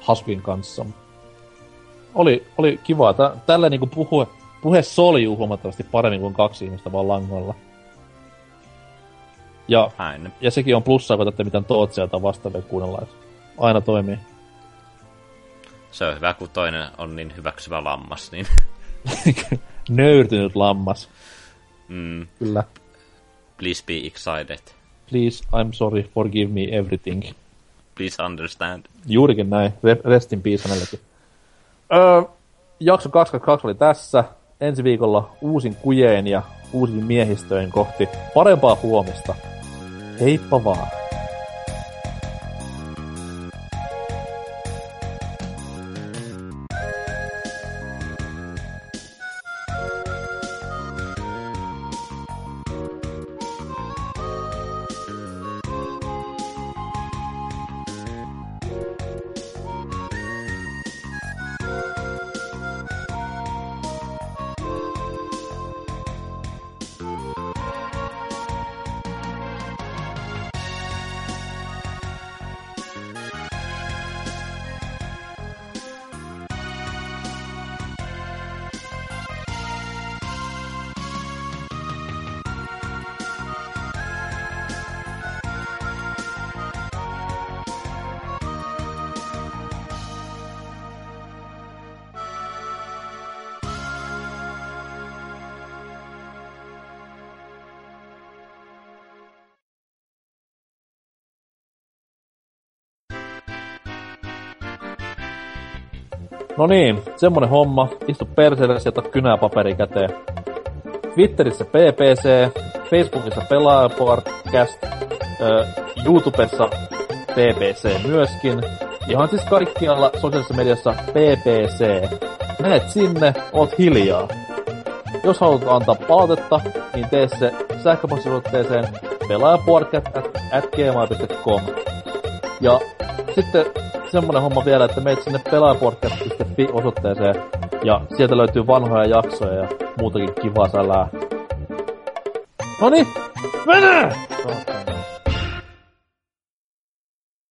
[SPEAKER 2] Hasvin kanssa. Oli, oli kiva. Tä, tällä niinku puhe, puhe soljuu huomattavasti paremmin kuin kaksi ihmistä vaan langolla. Ja, Aina. ja sekin on plussaa, kun tätä mitään tootsia tai vastaavia kuunnellaan. Aina toimii.
[SPEAKER 3] Se on hyvä, kun toinen on niin hyväksyvä lammas, niin...
[SPEAKER 2] Nöyrtynyt lammas.
[SPEAKER 3] Mm.
[SPEAKER 2] Kyllä.
[SPEAKER 3] Please be excited.
[SPEAKER 2] Please, I'm sorry, forgive me everything.
[SPEAKER 3] Please understand.
[SPEAKER 2] Juurikin näin. Rest in peace hänellekin. Öö, jakso 22 oli tässä. Ensi viikolla uusin kujeen ja uusin miehistöjen kohti parempaa huomista. Heippa vaan! No niin, semmonen homma. Istu perseelle, sieltä kynää paperi käteen. Twitterissä PPC, Facebookissa Pelaajapodcast, äh, YouTubessa PPC myöskin. Ihan siis kaikkialla sosiaalisessa mediassa PPC. Menet sinne, oot hiljaa. Jos haluat antaa palautetta, niin tee se sähköpostisuotteeseen pelaajapodcast.gmail.com. Ja sitten semmonen homma vielä, että meet sinne pelaajapodcast.fi osoitteeseen ja sieltä löytyy vanhoja jaksoja ja muutakin kivaa sälää. Noni, mene!